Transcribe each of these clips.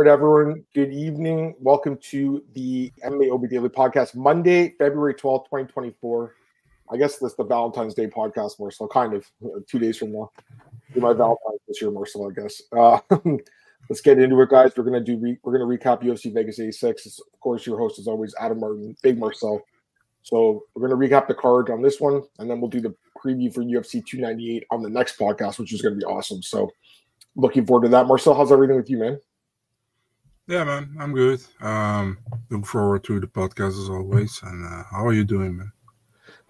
All right, everyone. Good evening. Welcome to the MMA OB Daily Podcast, Monday, February 12th, 2024. I guess this is the Valentine's Day podcast, Marcel, kind of uh, two days from now. Do my Valentine's this year, Marcel, I guess. Uh, let's get into it, guys. We're gonna do re- we're gonna recap UFC Vegas 86. It's, of course, your host is always Adam Martin, Big Marcel. So we're gonna recap the card on this one, and then we'll do the preview for UFC 298 on the next podcast, which is gonna be awesome. So looking forward to that. Marcel, how's everything with you, man? Yeah, man, I'm good. Um, look forward to the podcast as always. And uh, how are you doing, man?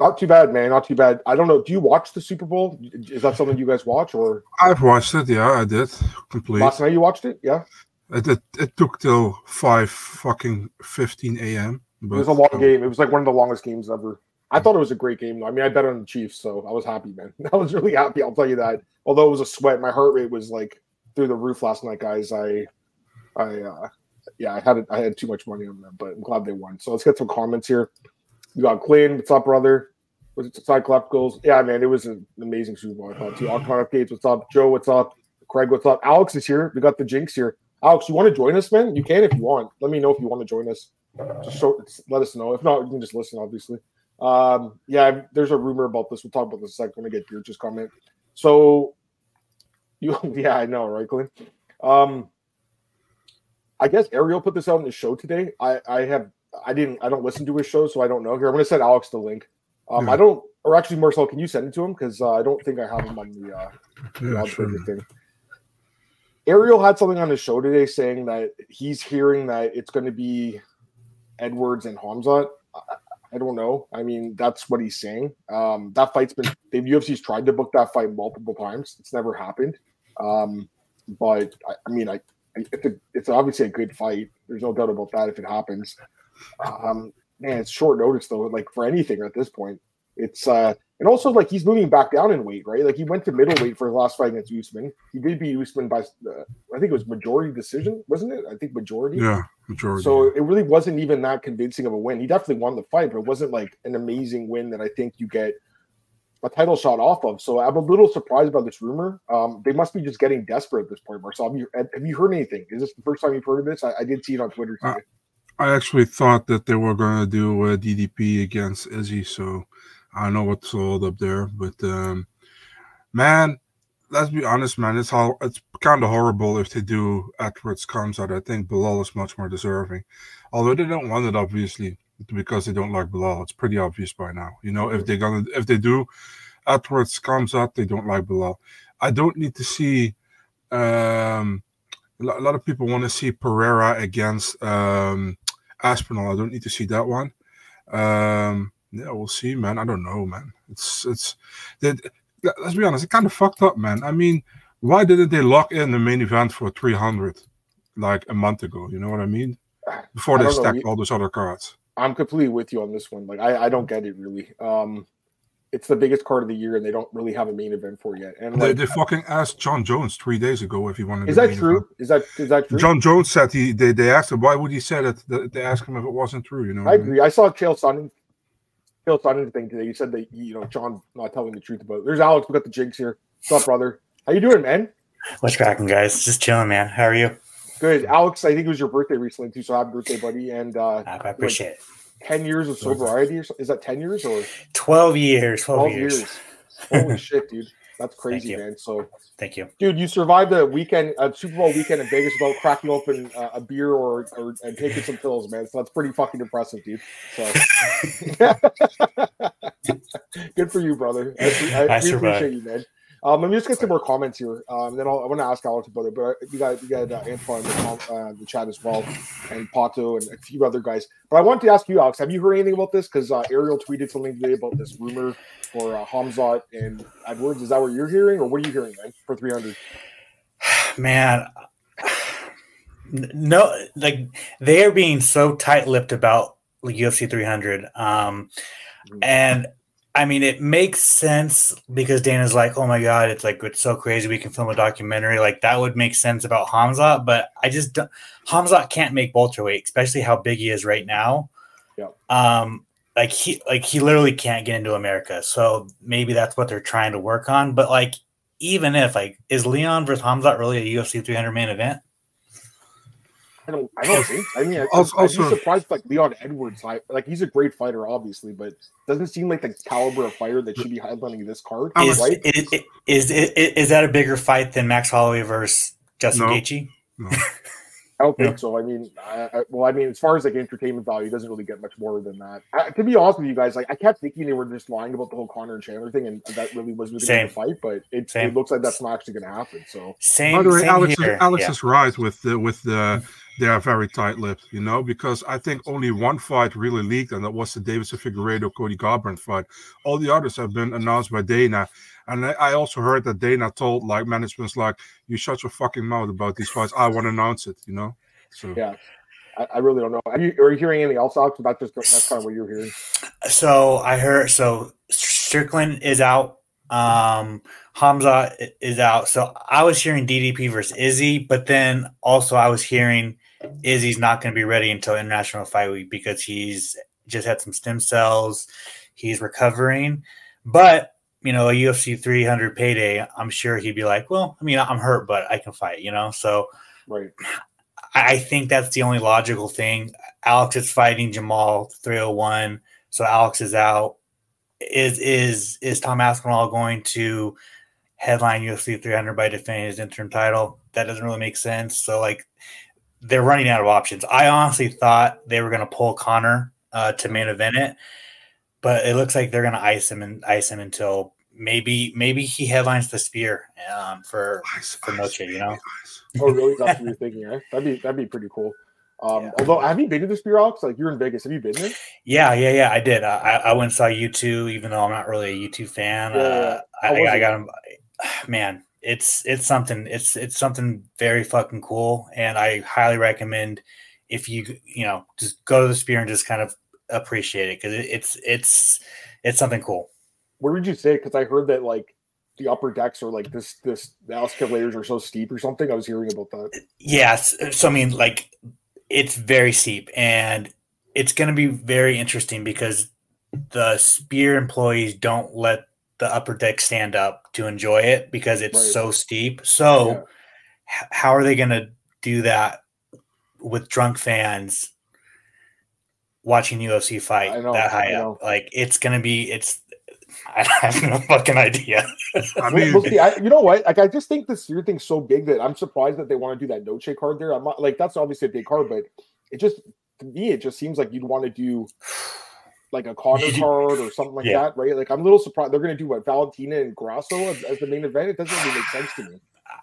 Not too bad, man. Not too bad. I don't know. Do you watch the Super Bowl? Is that something you guys watch, or I've watched it. Yeah, I did. Complete. last night you watched it? Yeah, It, it, it took till five fucking fifteen a.m. it was a long game. It was like one of the longest games ever. I thought it was a great game. though. I mean, I bet on the Chiefs, so I was happy, man. I was really happy. I'll tell you that. Although it was a sweat, my heart rate was like through the roof last night, guys. I, I, uh, yeah, I had it. I had too much money on them, but I'm glad they won. So let's get some comments here. You got Clean, What's up, brother? Was it goals? Yeah, man, it was an amazing Super Bowl. I thought too. Aquatic Gates, what's up? Joe, what's up? Craig, what's up? Alex is here. We got the Jinx here. Alex, you want to join us, man? You can if you want. Let me know if you want to join us. Just show, let us know. If not, you can just listen, obviously. Um, yeah, there's a rumor about this. We'll talk about this in a second when I get Beerch's comment. So, you, yeah, I know, right, Clint? Um, I guess Ariel put this out in the show today. I, I have, I didn't, I don't listen to his show, so I don't know. Here, I'm going to send Alex the link. Um, Yeah. I don't, or actually, Marcel, can you send it to him? Because uh, I don't think I have him on the uh, yeah, sure. thing. Ariel had something on his show today saying that he's hearing that it's going to be Edwards and Hamzat. I, I don't know. I mean, that's what he's saying. Um, that fight's been the UFC's tried to book that fight multiple times. It's never happened. Um, but I, I mean, I it's, a, it's obviously a good fight. There's no doubt about that. If it happens, um, man, it's short notice though. Like for anything at this point, it's uh, and also like he's moving back down in weight, right? Like he went to middleweight for his last fight against Usman. He did beat Usman by, uh, I think it was majority decision, wasn't it? I think majority. Yeah, majority. So it really wasn't even that convincing of a win. He definitely won the fight, but it wasn't like an amazing win that I think you get a title shot off of. So I'm a little surprised by this rumor. Um, they must be just getting desperate at this point, Marcel. Have you, have you heard anything? Is this the first time you've heard of this? I, I did see it on Twitter today. I actually thought that they were going to do a DDP against Izzy, so I don't know what's all up there. But um, man, let's be honest, man. It's how it's kind of horrible if they do Edwards comes out. I think Bilal is much more deserving, although they don't want it obviously because they don't like Bilal. It's pretty obvious by now. You know, if they're gonna if they do Edwards comes out, they don't like Bilal. I don't need to see. Um, a lot of people want to see Pereira against um, Aspinall. I don't need to see that one. Um, yeah, we'll see, man. I don't know, man. It's it's. They, let's be honest. It kind of fucked up, man. I mean, why didn't they lock in the main event for 300 like a month ago? You know what I mean? Before I they know. stacked all those other cards. I'm completely with you on this one. Like I, I don't get it really. Um, it's the biggest card of the year, and they don't really have a main event for it yet. And They, like, they fucking asked Jon Jones three days ago if he wanted. To. Is that main true? event. Is that is that true? Jon Jones said he. They, they asked him why would he say that. They- They asked him if it wasn't true. You know. what I mean? agree. I saw Chael Sonnen, Chael Sonnen thing today. He said that you know Jon's not telling the truth about. It. There's Alex. We got the jinx here. What's up, brother? How you doing, man? What's cracking, guys? Just chilling, man. How are you? Good, Alex. I think it was your birthday recently too. So happy birthday, buddy! And uh, I appreciate it. ten years of sobriety. Or so, is that ten years or 12 years. 12, twelve years. years? Holy shit, dude! That's crazy, man. So. Thank you. Dude, you survived a weekend, a Super Bowl weekend in Vegas without cracking open uh, a beer or, or and taking some pills, man. So that's pretty fucking impressive, dude. So good for you, brother. I, I, I we survived. appreciate you, man. Um, let me just get some more comments here. Um, then I'll, I want to ask Alex about it, but we got we got uh, Antoine in the, com- uh, the chat as well, and Pato and a few other guys. But I wanted to ask you, Alex, have you heard anything about this? Because uh, Ariel tweeted something today about this rumor for uh, Hamzat and Edwards. Is that what you're hearing, or what are you hearing, man? For three hundred. Man, no, like they are being so tight lipped about like, UFC 300. Um, and I mean, it makes sense because Dana's like, oh my God, it's like, it's so crazy. We can film a documentary. Like, that would make sense about Hamza, but I just don't, Hamza can't make welterweight, especially how big he is right now. Yep. Um, like he like he literally can't get into America. So maybe that's what they're trying to work on. But like even if like is Leon versus Hamzat really a UFC 300 main event? I don't. I don't think. I mean, I, Also- I'd be also- surprised like Leon Edwards. I, like he's a great fighter, obviously, but doesn't seem like the caliber of fighter that should be headlining this card, Is, right? is, is, is, is that a bigger fight than Max Holloway versus Justin No. Gaethje? No. I don't think Yeah. so. I mean, I, I, well, I mean, as far as like entertainment value, it doesn't really get much more than that. I, to be honest with you guys, like I kept thinking they were just lying about the whole Conor and Chandler thing, and that really was going to be Same. the fight. But it, Same. it looks like that's not actually going to happen. So Same. By the way, same Alex, here. is, Alex Yeah. is right with the with the mm-hmm. They are very tight-lipped, you know, because I think only one fight really leaked, and that was the Deiveson Figueiredo Cody Garbrandt fight. All the others have been announced by Dana, and I, I also heard that Dana told like management's like, "You shut your fucking mouth about these fights. I want to announce it," you know. So Yeah. I, I really don't know. Are you, are you hearing anything else, Alex? About just that's kind of what you're hearing. So I heard so Strickland is out. Um Hamza is out. So I was hearing DDP versus Izzy, but then also I was hearing Izzy's not going to be ready until International Fight Week because he's just had some stem cells. He's recovering. But, you know, a UFC 300 payday, I'm sure he'd be like, well, I mean, I'm hurt, but I can fight, you know? So Right. I I think that's the only logical thing. Alex is fighting Jamahal 301, so Alex is out. Is is is Tom Aspinall going to headline UFC 300 by defending his interim title? That doesn't really make sense. So like they're running out of options. I honestly thought they were going to pull Conor uh, to main event it, but it looks like they're going to ice him and ice him until maybe maybe he headlines the Sphere um, for ice, for Noche, you know? ice. Oh, really? That's what you're thinking, eh? That'd be that'd be pretty cool. Um, Yeah. Although, have you been to the Sphere, Alex? Like you're in Vegas. Have you been there? Yeah, yeah, yeah. I did. I, I I went and saw U2, even though I'm not really a U2 fan. Yeah, yeah, uh, yeah. How I, I got him. Man, it's it's something. It's it's something very fucking cool, and I highly recommend if you you know just go to the Sphere and just kind of appreciate it because it, it's it's it's something cool. Where did you say? Because I heard that like the upper decks are like this. This the escalators are so steep or something. I was hearing about that. Yes. So I mean, like, it's very steep, and it's going to be very interesting because the Sphere employees don't let the upper deck stand up to enjoy it because it's Right. so steep. So, Yeah. h- how are they going to do that with drunk fans watching UFC fight know, that high up? Like, it's going to be. It's. I have no fucking idea. I Well, mean, we'll see. I, you know what? Like, I just think this year thing's so big that I'm surprised that they want to do that Noche card there. I'm not like that's obviously a big card, but it just to me it just seems like you'd want to do like a Conor card or something like Yeah. that, right? Like I'm a little surprised they're going to do what Valentina and Grasso as, as the main event. It doesn't really make sense to me.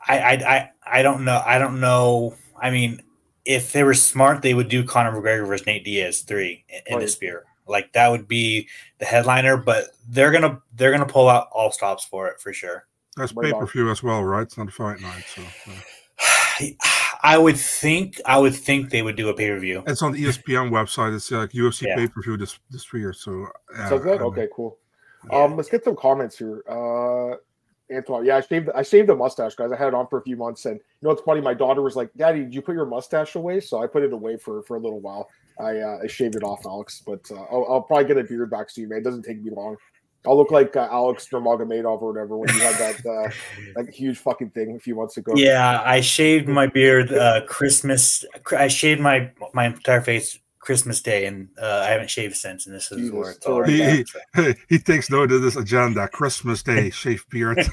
I, I I I don't know. I don't know. I mean, if they were smart, they would do Conor McGregor versus Nate Diaz three in, in the Right. Sphere. Like that would be the headliner. But they're gonna they're gonna pull out all stops for it for sure. that's Right pay on. per view as well, right? It's not a fight night, so uh, I would think I would think they would do a pay per view. it's on the ESPN website. It's like UFC Yeah. pay per view this this year. So yeah, so good. Okay, cool. Yeah. Um, let's get some comments here. Uh, Antoine, yeah, I shaved I shaved the mustache, guys. I had it on for a few months, and you know it's funny? My daughter was like, "Daddy, did you put your mustache away?" So I put it away for for a little while. I uh, I shaved it off, Alex, but uh, I'll, I'll probably get a beard back soon, man. It doesn't take me long. I'll look like uh, Alex Nurmagomedov or whatever when you had that uh, like huge fucking thing a few months ago. Yeah, I shaved my beard uh, Christmas. I shaved my my entire face Christmas Day, and uh, I haven't shaved since. And this is Jesus. where it's So all he, he, he takes note of this agenda. Christmas Day, shave beard.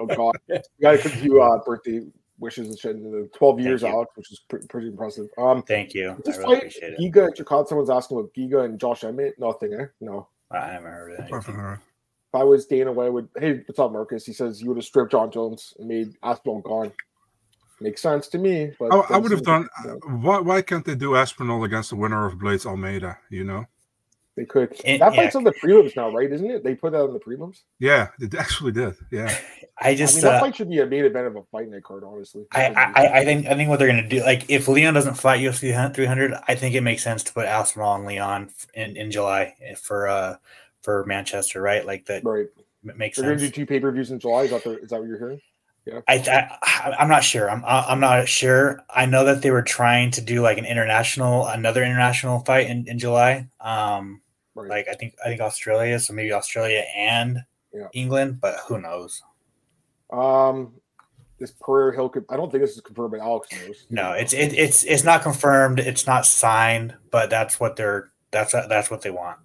Oh god, you got a few uh, birthday wishes and shit. in the Twelve years, you. Alex, which is pre- pretty impressive. Um, Thank you. I This really fight, appreciate it. Giga Chikadze, someone's asking about Giga and Josh Emmett. Nothing, eh? No. I haven't heard of anything. If I was Dana White, I would. Hey, what's up, Marcus? He says you would have stripped Jon Jones and made Aspinall gone. Makes sense to me. But I, I would have done. like- Why, why can't they do Aspinall against the winner of Blades Almeida? You know? They could. And- that yeah. fight's on the prelims now, right? Isn't it? They put that on the prelims. Yeah, it actually did. Yeah, I I just mean, that uh, fight should be a main event of a fight night card, honestly. I, I, I think I think what they're gonna do, like if Leon doesn't fight UFC 300, I think it makes sense to put Aspinall and Leon in, in July for uh for Manchester, right? Like that right. m- makes They're going to sense. do two pay per views in July. Is that, the, is that what you're hearing? Yeah. I, I I'm not sure. I'm I'm not sure. I know that they were trying to do like an international, another international fight in, in July. Um, Right. like I think I think Australia, so maybe Australia and Yeah. England, but who knows? Um, this Pereira Hill. Could I don't think this is confirmed, but Alex knows. No, it's it, it's it's not confirmed. It's not signed, but that's what they're that's that's what they want.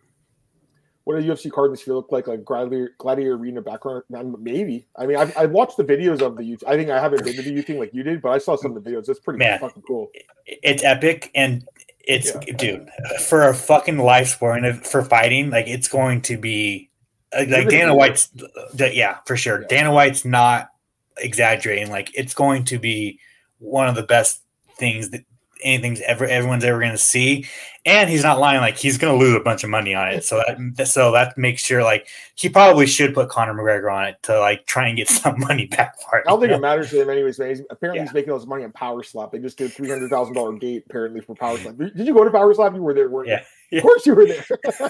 What do UFC card this look like? Like Gladiator, Gladiator Arena background? Maybe. I mean, I've, I've watched the videos of the YouTube. I think I haven't been to the YouTube like you did, but I saw some of the videos. It's pretty Man, fucking cool. It's epic, and it's yeah. dude for a fucking life sport and for fighting. Like it's going to be uh, like, like Dana White's. Uh, yeah, for sure. Yeah. Dana White's not exaggerating. Like it's going to be one of the best things that anything's ever everyone's ever going to see and he's not lying like he's going to lose a bunch of money on it so that so that makes sure like he probably should put Conor McGregor on it to like try and get some money back for it I don't think know? it matters to him anyways man he's, apparently yeah. he's making all his money on Power Slap they just did three hundred thousand dollar gate apparently for Power Slap did you go to Power Slap you were there weren't yeah. you? of course you were there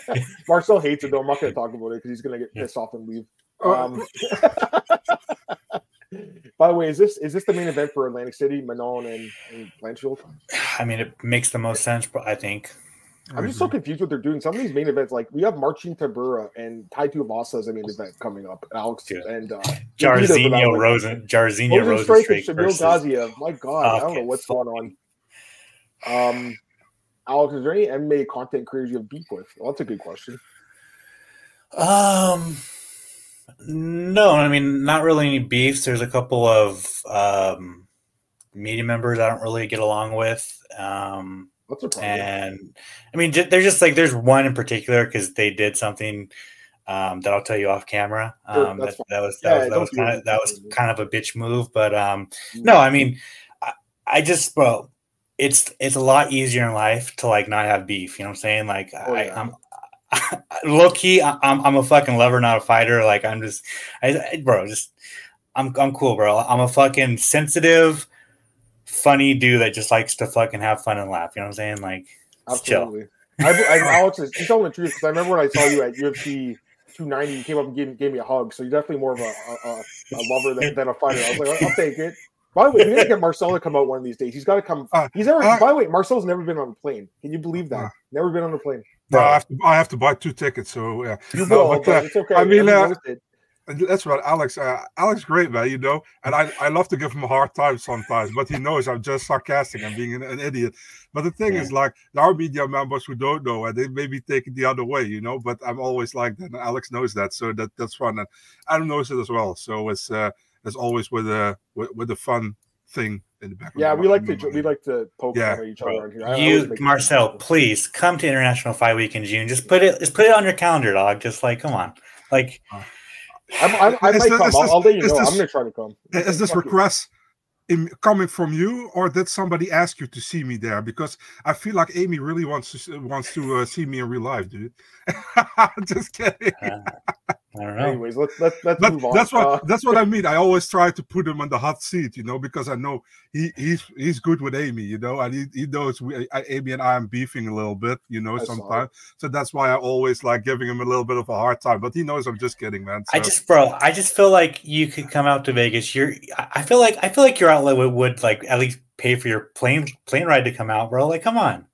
Marcel hates it though I'm not going to talk about it because he's going to get pissed off and leave oh. um, by the way, is this is this the main event for Atlantic City, Manon and, and Blanchfield? I mean, it makes the most sense, but I think. I'm just so confused what they're doing. Some of these main events, like we have Marcin Tybura and Tai Tuivasa as a main event coming up. Alex Dude. and uh, Jairzinho Rosen, Jairzinho Rosen, Shamil Gaziev. My God, okay. I don't know what's going on. Um, Alex, is there any MMA content creators you have beef with? Well, that's a good question. Um, no, I mean not really any beefs. There's a couple of um, media members I don't really get along with. Um, What's the problem? And I mean, there's just like there's one in particular because they did something um, that I'll tell you off camera. Um, that, that, was that yeah, was that was kind of that was kind of a bitch move, but um, no, I mean, I, I just bro, it's it's a lot easier in life to like not have beef. You know what I'm saying? Like oh, I, yeah. I'm low key, I'm I'm a fucking lover, not a fighter. Like I'm just, I, bro, just I'm I'm cool, bro. I'm a fucking sensitive, funny dude that just likes to fucking have fun and laugh. You know what I'm saying? Like, Absolutely. chill. I, I, Alex, you telling the truth because I remember when I saw you at UFC 290, you came up and gave, gave me a hug. So you're definitely more of a, a, a lover than, than, a fighter. I was like, I'll take it. By the way, we need to get Marcel to come out one of these days. He's got to come. Uh, he's never. Uh, by the way, Marcel's never been on a plane. Can you believe that? Uh, never been on a plane. No, I have to. I have to buy two tickets. So yeah, you no, will, but, uh, it's okay. I mean, uh, that's right, Alex. Uh, Alex, great man, you know, and I, I love to give him a hard time sometimes, but he knows I'm just sarcastic and being an, an, idiot. But the thing yeah. is, like, there are media members who don't know, and they maybe take it the other way, you know. But I'm always like that, and Alex knows that, so that that's fun, and Adam knows it as well. So it's uh, it's always with a with, with a fun thing in the background. Yeah, we like to we like to poke yeah. each other here. you, Marcel, please come to International Fight Week in June. Just put it, just put it on your calendar, dog. Just like, come on, like. Uh, I'm, I'm, I might come. This, I'll, I'll, let you know. This, I'm gonna try to come. Is this request in, coming from you, or did somebody ask you to see me there? Because I feel like Amy really wants to wants to uh, see me in real life, dude. Just kidding. Uh, I don't know. Anyways, let's let's, let's move on. That's what uh, that's what I mean. I always try to put him on the hot seat, you know, because I know he he's he's good with Amy, you know, and he, he knows we I, Amy and I am beefing a little bit, you know, sometimes. So that's why I always like giving him a little bit of a hard time. But he knows I'm just kidding, man. So. I just, bro, I just feel like you could come out to Vegas. You're, I feel like I feel like your outlet would, would like at least pay for your plane plane ride to come out, bro. Like, come on.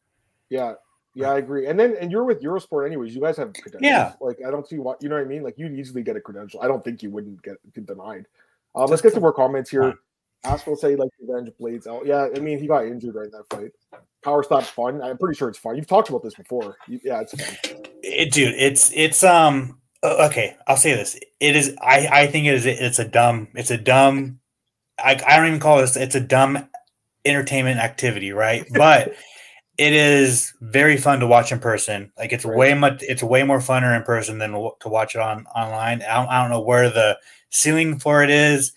Yeah, yeah, I agree. And then and you're with Eurosport anyways. You guys have credentials. Yeah. Like I don't see why you know what I mean. Like you'd easily get a credential. I don't think you wouldn't get, get denied. Um, let's get some more comments here. Ask will say like revenge blades out. Yeah, I mean he got injured right in that fight. Power slap fun. I'm pretty sure it's fun. You've talked about this before. You, yeah, it's fun. It, dude, it's it's um okay. I'll say this. It is. I I think it is. It's a dumb. It's a dumb. I I don't even call this. It's a dumb entertainment activity, right? But it is very fun to watch in person. Like it's right. way much, it's way more funner in person than to watch it on online. I don't, I don't know where the ceiling for it is.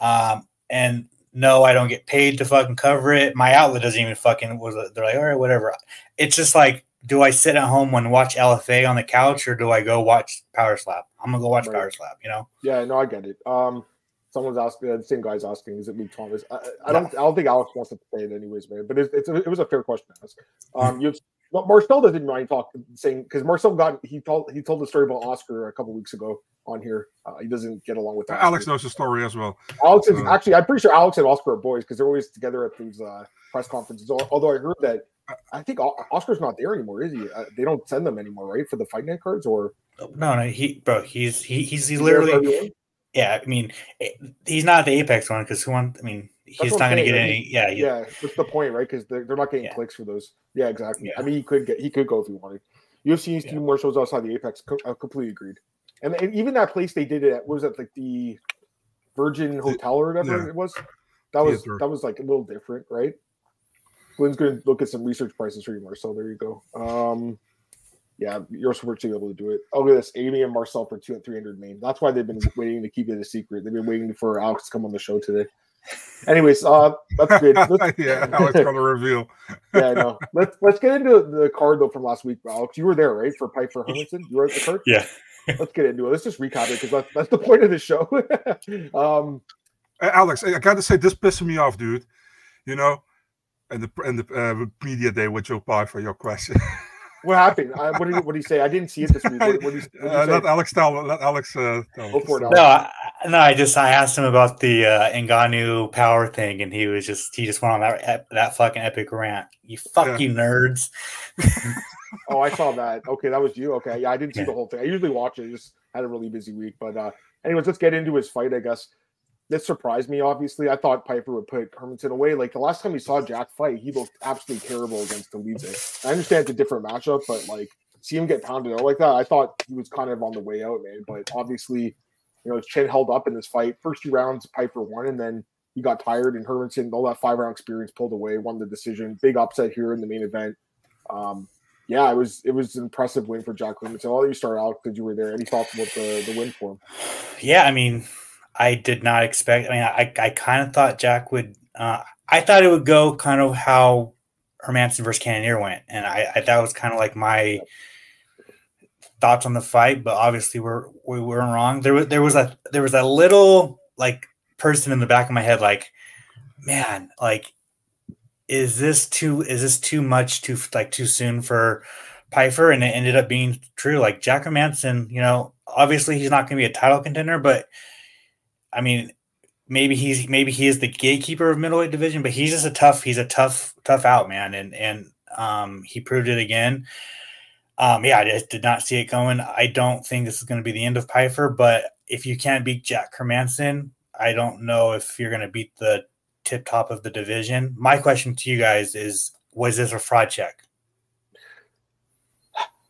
Um, and no, I don't get paid to fucking cover it. My outlet doesn't even fucking was. They're like, all right, whatever. It's just like, do I sit at home and watch LFA on the couch, or do I go watch Power Slap? I'm gonna go watch right. Power Slap. You know? Yeah, no, I get it. Um, someone's asking the same guy's asking is it Luke Thomas? I, I, don't I don't think Alex wants to say it anyways man but it's, it's a, it was a fair question to ask. Um you Marcel doesn't mind talking saying because Marcel got he told he told the story about Oscar a couple weeks ago on here. Uh, he doesn't get along with Oscar. Alex knows the story as well. Alex is uh, actually I'm pretty sure Alex and Oscar are boys because they're always together at these uh, press conferences. Although I heard that I think Oscar's not there anymore is he? Uh, they don't send them anymore right for the fight night cards or? No no he bro he's he, he's, he's literally Yeah, I mean, it, he's not the Apex one because who wants? I mean, he's not going to get any. Yeah, yeah, yeah. That's the point, right? Because they're, they're not getting yeah. clicks for those. Yeah, exactly. Yeah. I mean, he could get he could go if he wanted. UFC needs to do more shows outside the Apex. I completely agreed. And, and even that place they did it at, was that like the Virgin Hotel or whatever it was? That was that was like a little different, right? Glenn's going to look at some research prices for you, Marcel. There you go. Um, yeah, you're supposed to be able to do it. Oh, look at this. Amy and Marcel for two and 300 main. That's why they've been waiting to keep it a secret. They've been waiting for Alex to come on the show today. Anyways, uh, that's good. yeah, Alex going to reveal. yeah, no. Let's let's get into the card though from last week, Alex. You were there, right, for Pyfer Hermansson? You were at the card. Yeah. let's get into it. Let's just recap it because that's, that's the point of the show. um, Alex, I got to say, this pissing me off, dude. You know, and the and the uh, media day with Joe Pyfer your question. What happened? I, what did he, what did he say? I didn't see it this week. What, what did he, uh, let Alex tell. Let Alex uh, tell. Go for it, Alex. No, I, no. I just I asked him about the uh, Ngannou power thing, and he was just he just went on that that fucking epic rant. You fuck yeah. you nerds. oh, I saw that. Okay, that was you. Okay, yeah, I didn't see yeah. the whole thing. I usually watch it. I just had a really busy week. But uh anyways, let's get into his fight. I guess this surprised me. Obviously, I thought Pyfer would put Hermansson away. Like the last time we saw Jack fight, he looked absolutely terrible against the Dolidze. I understand it's a different matchup, but like see him get pounded out like that, I thought he was kind of on the way out, man. But obviously, you know, his chin held up in this fight. First two rounds, Pyfer won, and then he got tired, and Hermansson, all that five round experience, pulled away, won the decision. Big upset here in the main event. Um, yeah, it was it was an impressive win for Jack Hermansson. I'll let you start out because you were there. Any thoughts about the the win for him? Yeah, I mean, I did not expect. I mean, I, I kind of thought Jack would. Uh, I thought it would go kind of how Hermansson versus Cannonier went, and I, I that was kind of like my thoughts on the fight. But obviously, we're we weren't wrong. There was there was a there was a little like person in the back of my head, like, man, like, is this too is this too much too like too soon for Pyfer? And it ended up being true. Like Jack Hermansson, you know, obviously he's not going to be a title contender, but I mean, maybe he's maybe he is the gatekeeper of middleweight division, but he's just a tough he's a tough tough out man, and and um, he proved it again. Um, yeah, I just did not see it going. I don't think this is going to be the end of Pyfer, but if you can't beat Jack Hermansson, I don't know if you're going to beat the tip top of the division. My question to you guys is: Was this a fraud check?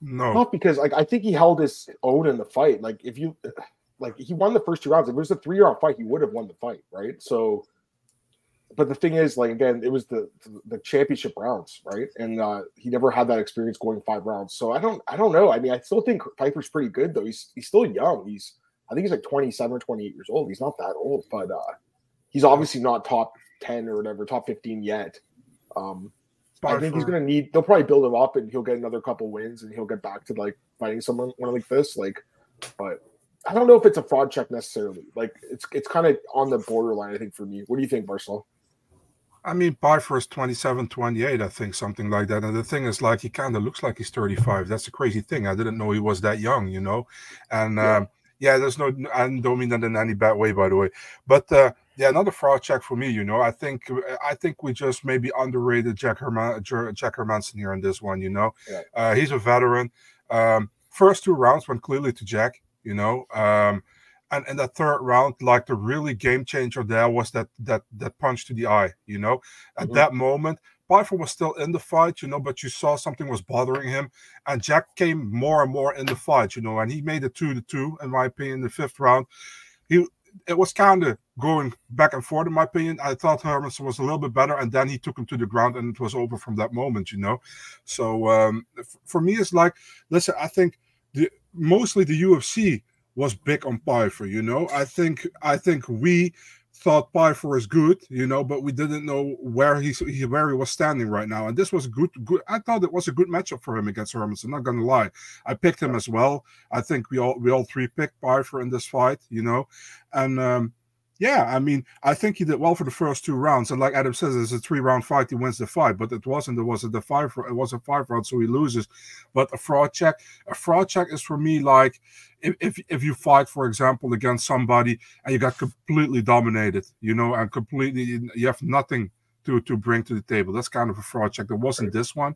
No, not because like I think he held his own in the fight. Like if you like he won the first two rounds. If it was a three round fight, he would have won the fight, right? So, but the thing is, like again, it was the the championship rounds, right? And uh, he never had that experience going five rounds. So I don't, I don't know. I mean, I still think Pyfer's pretty good though. He's he's still young. He's I think he's like 27 or 28 years old. He's not that old, but uh, he's obviously not top 10 or whatever, top 15 yet. Um, but I think he's gonna need. They'll probably build him up, and he'll get another couple wins, and he'll get back to like fighting someone one like this. Like, but I don't know if it's a fraud check necessarily. Like it's it's kind of on the borderline, I think, for me. What do you think, Marcel? I mean, is 27, 28, I think, something like that. And the thing is, like, he kind of looks like he's 35. That's a crazy thing. I didn't know he was that young, you know? And yeah, um, yeah there's no, I don't mean that in any bad way, by the way. But uh, yeah, another fraud check for me, you know? I think, I think we just maybe underrated Jack, Herman, Jack Hermansson here in this one, you know? Yeah. Uh, he's a veteran. Um, first two rounds went clearly to Jack you know. Um, and in the third round, like the really game changer there was that that that punch to the eye, you know. At mm-hmm. that moment, Pyfer was still in the fight, you know, but you saw something was bothering him, and Jack came more and more in the fight, you know, and he made it two to two, in my opinion, the fifth round. He it was kind of going back and forth, in my opinion. I thought Hermansson was a little bit better, and then he took him to the ground, and it was over from that moment, you know. So um, for me, it's like, listen, I think mostly the UFC was big on Pyfer. You know, I think I think we thought Pyfer was good, you know, but we didn't know where he, he where he was standing right now. And this was good. Good. I thought it was a good matchup for him against Hermansson. Not gonna lie, I picked him as well. I think we all we all three picked Pyfer in this fight, you know, and. um yeah, I mean, I think he did well for the first two rounds, and like Adam says, it's a three-round fight. He wins the fight, but it wasn't. It was a the five. It was a five round, so he loses. But a fraud check, a fraud check is for me like if, if if you fight, for example, against somebody and you got completely dominated, you know, and completely you have nothing to to bring to the table. That's kind of a fraud check. There wasn't this one.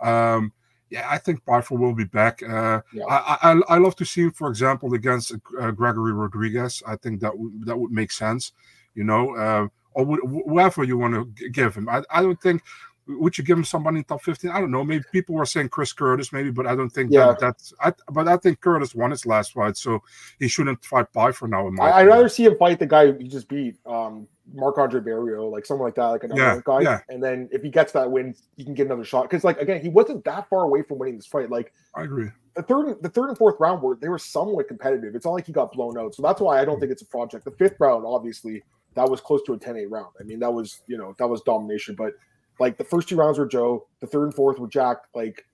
Um, yeah, I think Pyfer will be back. Uh, Yeah. I, I I love to see him, for example, against uh, Gregory Rodriguez. I think that would that would make sense, you know, uh, or wh- whoever you want to give him. I, I don't think would you give him somebody in top fifteen? I don't know. Maybe people were saying Chris Curtis, maybe, but I don't think Yeah. that that's. I, but I think Curtis won his last fight, so he shouldn't fight Pyfer now. In my I, I'd rather see him fight the guy he just beat, um, Marc-André Barriault, like someone like that, like another Yeah, guy. yeah. And then if he gets that win, he can get another shot. Because like again, he wasn't that far away from winning this fight. Like I agree. the third, the third and fourth round were they were somewhat competitive. It's not like he got blown out. So that's why I don't think it's a project. The fifth round, obviously, that was close to a 10-8 round. I mean, that was you know that was domination. But like the first two rounds were Joe, the third and fourth were Jack, like,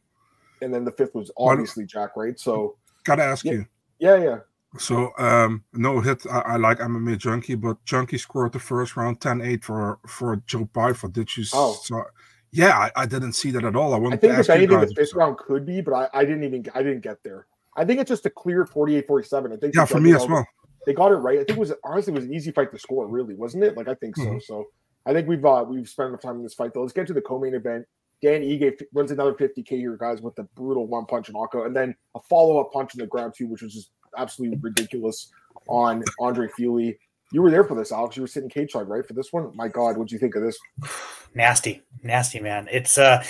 and then the fifth was obviously Jack, right? So Gotta ask Yeah. you. yeah, yeah. So um no hit. I, I like MMA Junkie, but Junkie scored the first round 10-8 for for Joe Pyfer. Did you? Oh. saw- yeah, I, I didn't see that at all. I I think to if anything, the fifth round could be, but I, I didn't even I didn't get there. I think it's just a clear 48-47. I think Yeah, for me as well. They got it right. I think it was honestly it was an easy fight to score, really, wasn't it? Like I think so. Mhm. So I think we've uh, we've spent enough time in this fight though. Let's get to the co-main event. Dan Ige runs another 50k here, guys, with the brutal one punch knockout, and then a follow-up punch in the ground too, which was just absolutely ridiculous on Andre Fili. You were there for this, Alex. You were sitting cage side, right, for this one. My God, what'd you think of this? nasty nasty man it's uh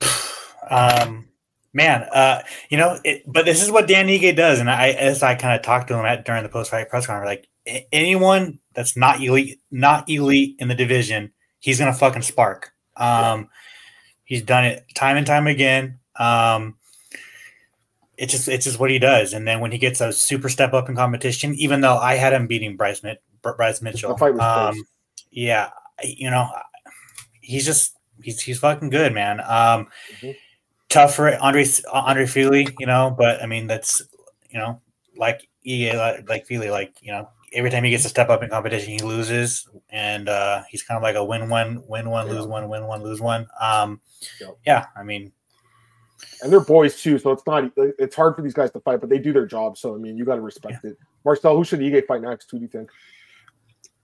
um man uh you know it, but this is what dan Ige does and i as i kind of talked to him at during the post-fight press conference like a- anyone that's not elite not elite in the division he's gonna fucking spark um he's done it time and time again um it's just it's just what he does and then when he gets a super step up in competition even though i had him beating bryce, Mit- bryce mitchell The fight was um yeah you know he's just he's he's fucking good, man. Um, Mhm. tough for Andre Andre Fili, you know, but I mean that's you know like EA like, like Fili, like you know every time he gets to step up in competition, he loses, and uh, he's kind of like a win one, win one, lose Yeah. one, win one, lose one. Um, Yep. yeah, I mean, and they're boys too, so it's not it's hard for these guys to fight, but they do their job. So I mean, you got to respect it. Marcel, who should Ige fight next? Who do you think?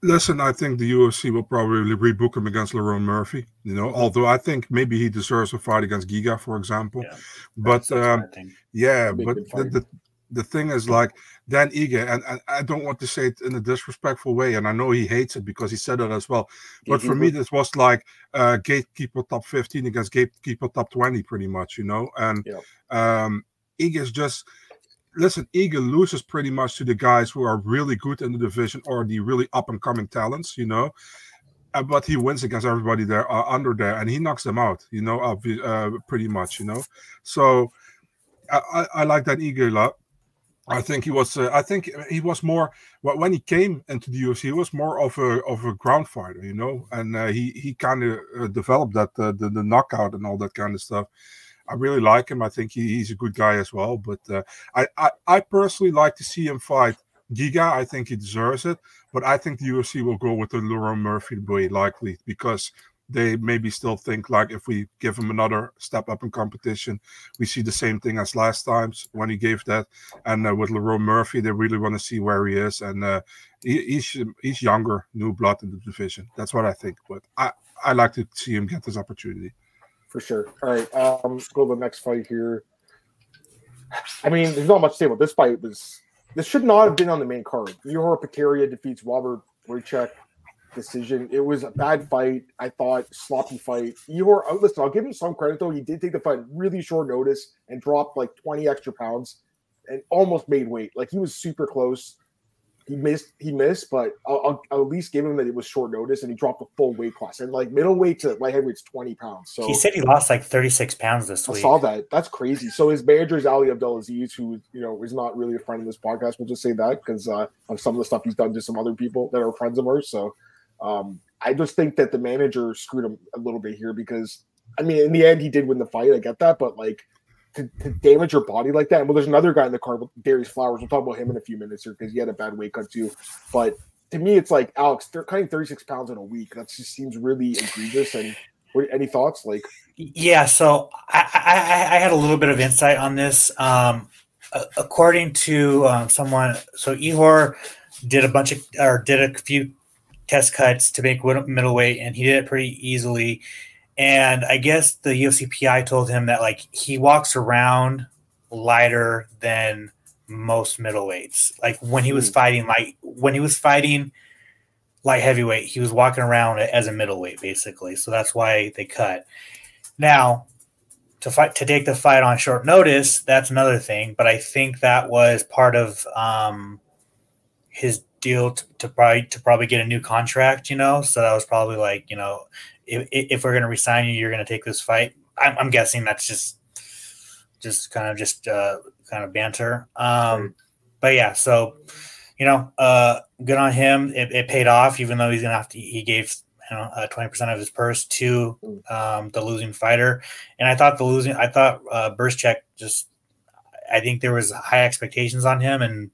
Listen, I think the UFC will probably rebook him against Lerone Murphy. You know, although I think maybe he deserves a fight against Giga, for example. Yeah. But um, Yeah, but the, the the thing is like Dan Ige, and, and I don't want to say it in a disrespectful way, and I know he hates it because he said it as well. But for me, this was like uh, gatekeeper top fifteen against gatekeeper top twenty, pretty much, you know. And Yep. um, Ige is just listen. Ige loses pretty much to the guys who are really good in the division or the really up and coming talents, you know. Uh, but he wins against everybody there uh, under there, and he knocks them out, you know, uh, pretty much, you know. So I, I, I like that Ige a lot. I think he was. Uh, I think he was more when he came into the UFC. He was more of a of a ground fighter, you know, and uh, he he kind of uh, developed that uh, the the knockout and all that kind of stuff. I really like him. I think he, he's a good guy as well. But uh, I, I I personally like to see him fight Giga. I think he deserves it. But I think the UFC will go with the Lerone Murphy way likely because they maybe still think like if we give him another step up in competition, we see the same thing as last times when he gave that. And uh, with Lerone Murphy, they really want to see where he is, and uh, he, he's he's younger, new blood in the division. That's what I think. But I I like to see him get this opportunity. for sure. All right, um, let's go to the next fight here. I mean, there's not much to say about this fight. Was this should not have been on the main card. Ihor Potieria defeats Robert Wojcik decision. It was a bad fight. I thought sloppy fight. Ihor, oh, listen, I'll give him some credit though. He did take the fight really short notice and dropped like 20 extra pounds and almost made weight. Like he was super close. He missed. He missed, but I'll, I'll, I'll at least give him that it was short notice and he dropped a full weight class. And like middleweight to light heavyweight's 20 pounds. So he said he lost like 36 pounds this I week. I saw that. That's crazy. So his manager is Ali Abdelaziz, who you know is not really a friend of this podcast. We'll just say that because uh, of some of the stuff he's done to some other people that are friends of ours. So um, I just think that the manager screwed him a little bit here because I mean, in the end, he did win the fight. I get that, but like to, to damage your body like that. Well, there's another guy in the card, Darius Flowers. We'll talk about him in a few minutes here because he had a bad weight cut too. But to me, it's like Alex, they're cutting 36 pounds in a week. That just seems really egregious. And what, any thoughts? Like, Yeah, so I, I, I had a little bit of insight on this. Um, according to um, someone, so Ihor did a bunch of or did a few test cuts to make middleweight, and he did it pretty easily. and I guess the UFC PI told him that like he walks around lighter than most middleweights. Like when he was Hmm. fighting, like when he was fighting light heavyweight, he was walking around as a middleweight basically. So that's why they cut. Now to fight to take the fight on short notice, that's another thing. But I think that was part of um, his deal to, to probably to probably get a new contract. You know, so that was probably like you know if, if we're going to resign you, you're going to take this fight. I'm, I'm guessing that's just just kind of just uh, kind of banter. Um. But yeah, so you know, uh, good on him. It, it paid off, even though he's gonna have to. He gave you know twenty percent of his purse to um, the losing fighter, and I thought the losing. I thought uh, Burschek just. I think there was high expectations on him, and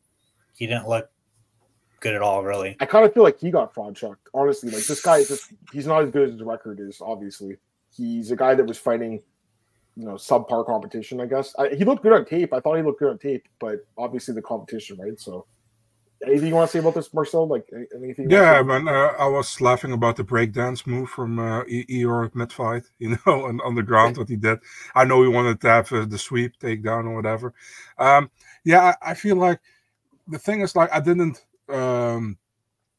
he didn't look good at all. Really, I kind of feel like he got fraud checked. Honestly, like this guy is just he's not as good as his record is. Obviously, he's a guy that was fighting, you know, subpar competition. I guess I, he looked good on tape. I thought he looked good on tape, but obviously the competition, right? So, anything you want to say about this, Marcel? Like anything? you wanna Yeah, say? man. Uh, I was laughing about the breakdance move from uh, Ihor mid fight, you know, on, on the ground, what he did. I know he wanted to have uh, the sweep takedown or whatever. Um, yeah, I, I feel like the thing is, like, I didn't. Um,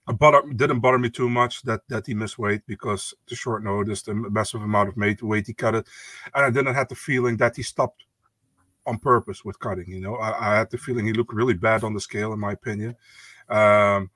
it didn't bother me too much that that he missed weight because the short notice, the massive amount of weight, weight he cut it, and I didn't have the feeling that he stopped on purpose with cutting. You know, I, I had the feeling he looked really bad on the scale, in my opinion. Um,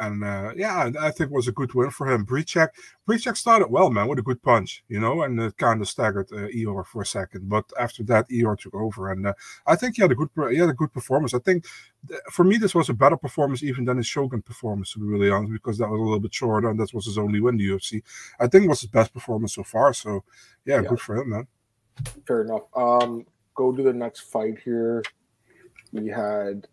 and uh, yeah, I think it was a good win for him. Bryczek, Bryczek started well, man, with a good punch, you know, and it kind of staggered uh, Ihor for a second. But after that, Ihor took over, and uh, I think he had a good, he had a good performance. I think th- for me, this was a better performance even than his Shogun performance, to be really honest, because that was a little bit shorter, and that was his only win in the UFC. I think it was his best performance so far. So yeah, Yeah. good for him, man. Fair enough. Um, go to the next fight here. We had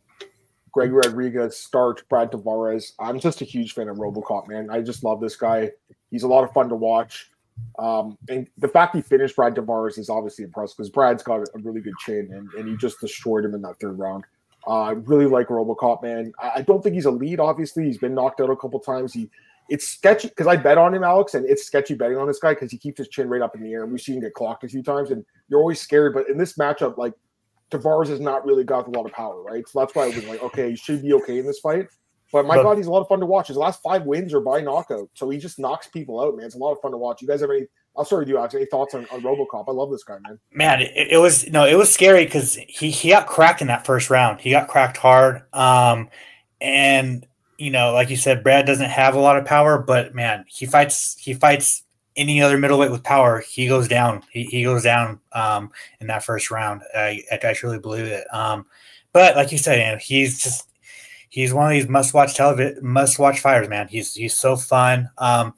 Greg Rodriguez, Starch, Brad Tavares. I'm just a huge fan of Robocop, man. I just love this guy. He's a lot of fun to watch. Um, and the fact he finished Brad Tavares is obviously impressive because Brad's got a really good chin and, and he just destroyed him in that third round. Uh, I really like Robocop, man. I, I don't think he's a lead, obviously. He's been knocked out a couple times. He it's sketchy because I bet on him, Alex, and it's sketchy betting on this guy because he keeps his chin right up in the air. And we've seen him get clocked a few times, and you're always scared. But in this matchup, like Tavares has not really got a lot of power, right? So that's why I was like, okay, he should be okay in this fight. But my But- God, he's a lot of fun to watch. His last five wins are by knockout, so he just knocks people out, man. It's a lot of fun to watch. You guys have any? I'll start with you, Alex. Any thoughts on, on RoboCop? I love this guy, man. man, it, it was no, it was scary because he he got cracked in that first round. He got cracked hard. Um, and you know, like you said, Brad doesn't have a lot of power, but man, he fights he fights any other middleweight with power. He goes down. He, he goes down um, in that first round. I I truly believe it. Um, but like you said, man, he's just he's one of these must watch television must watch fighters, man. He's he's so fun. Um,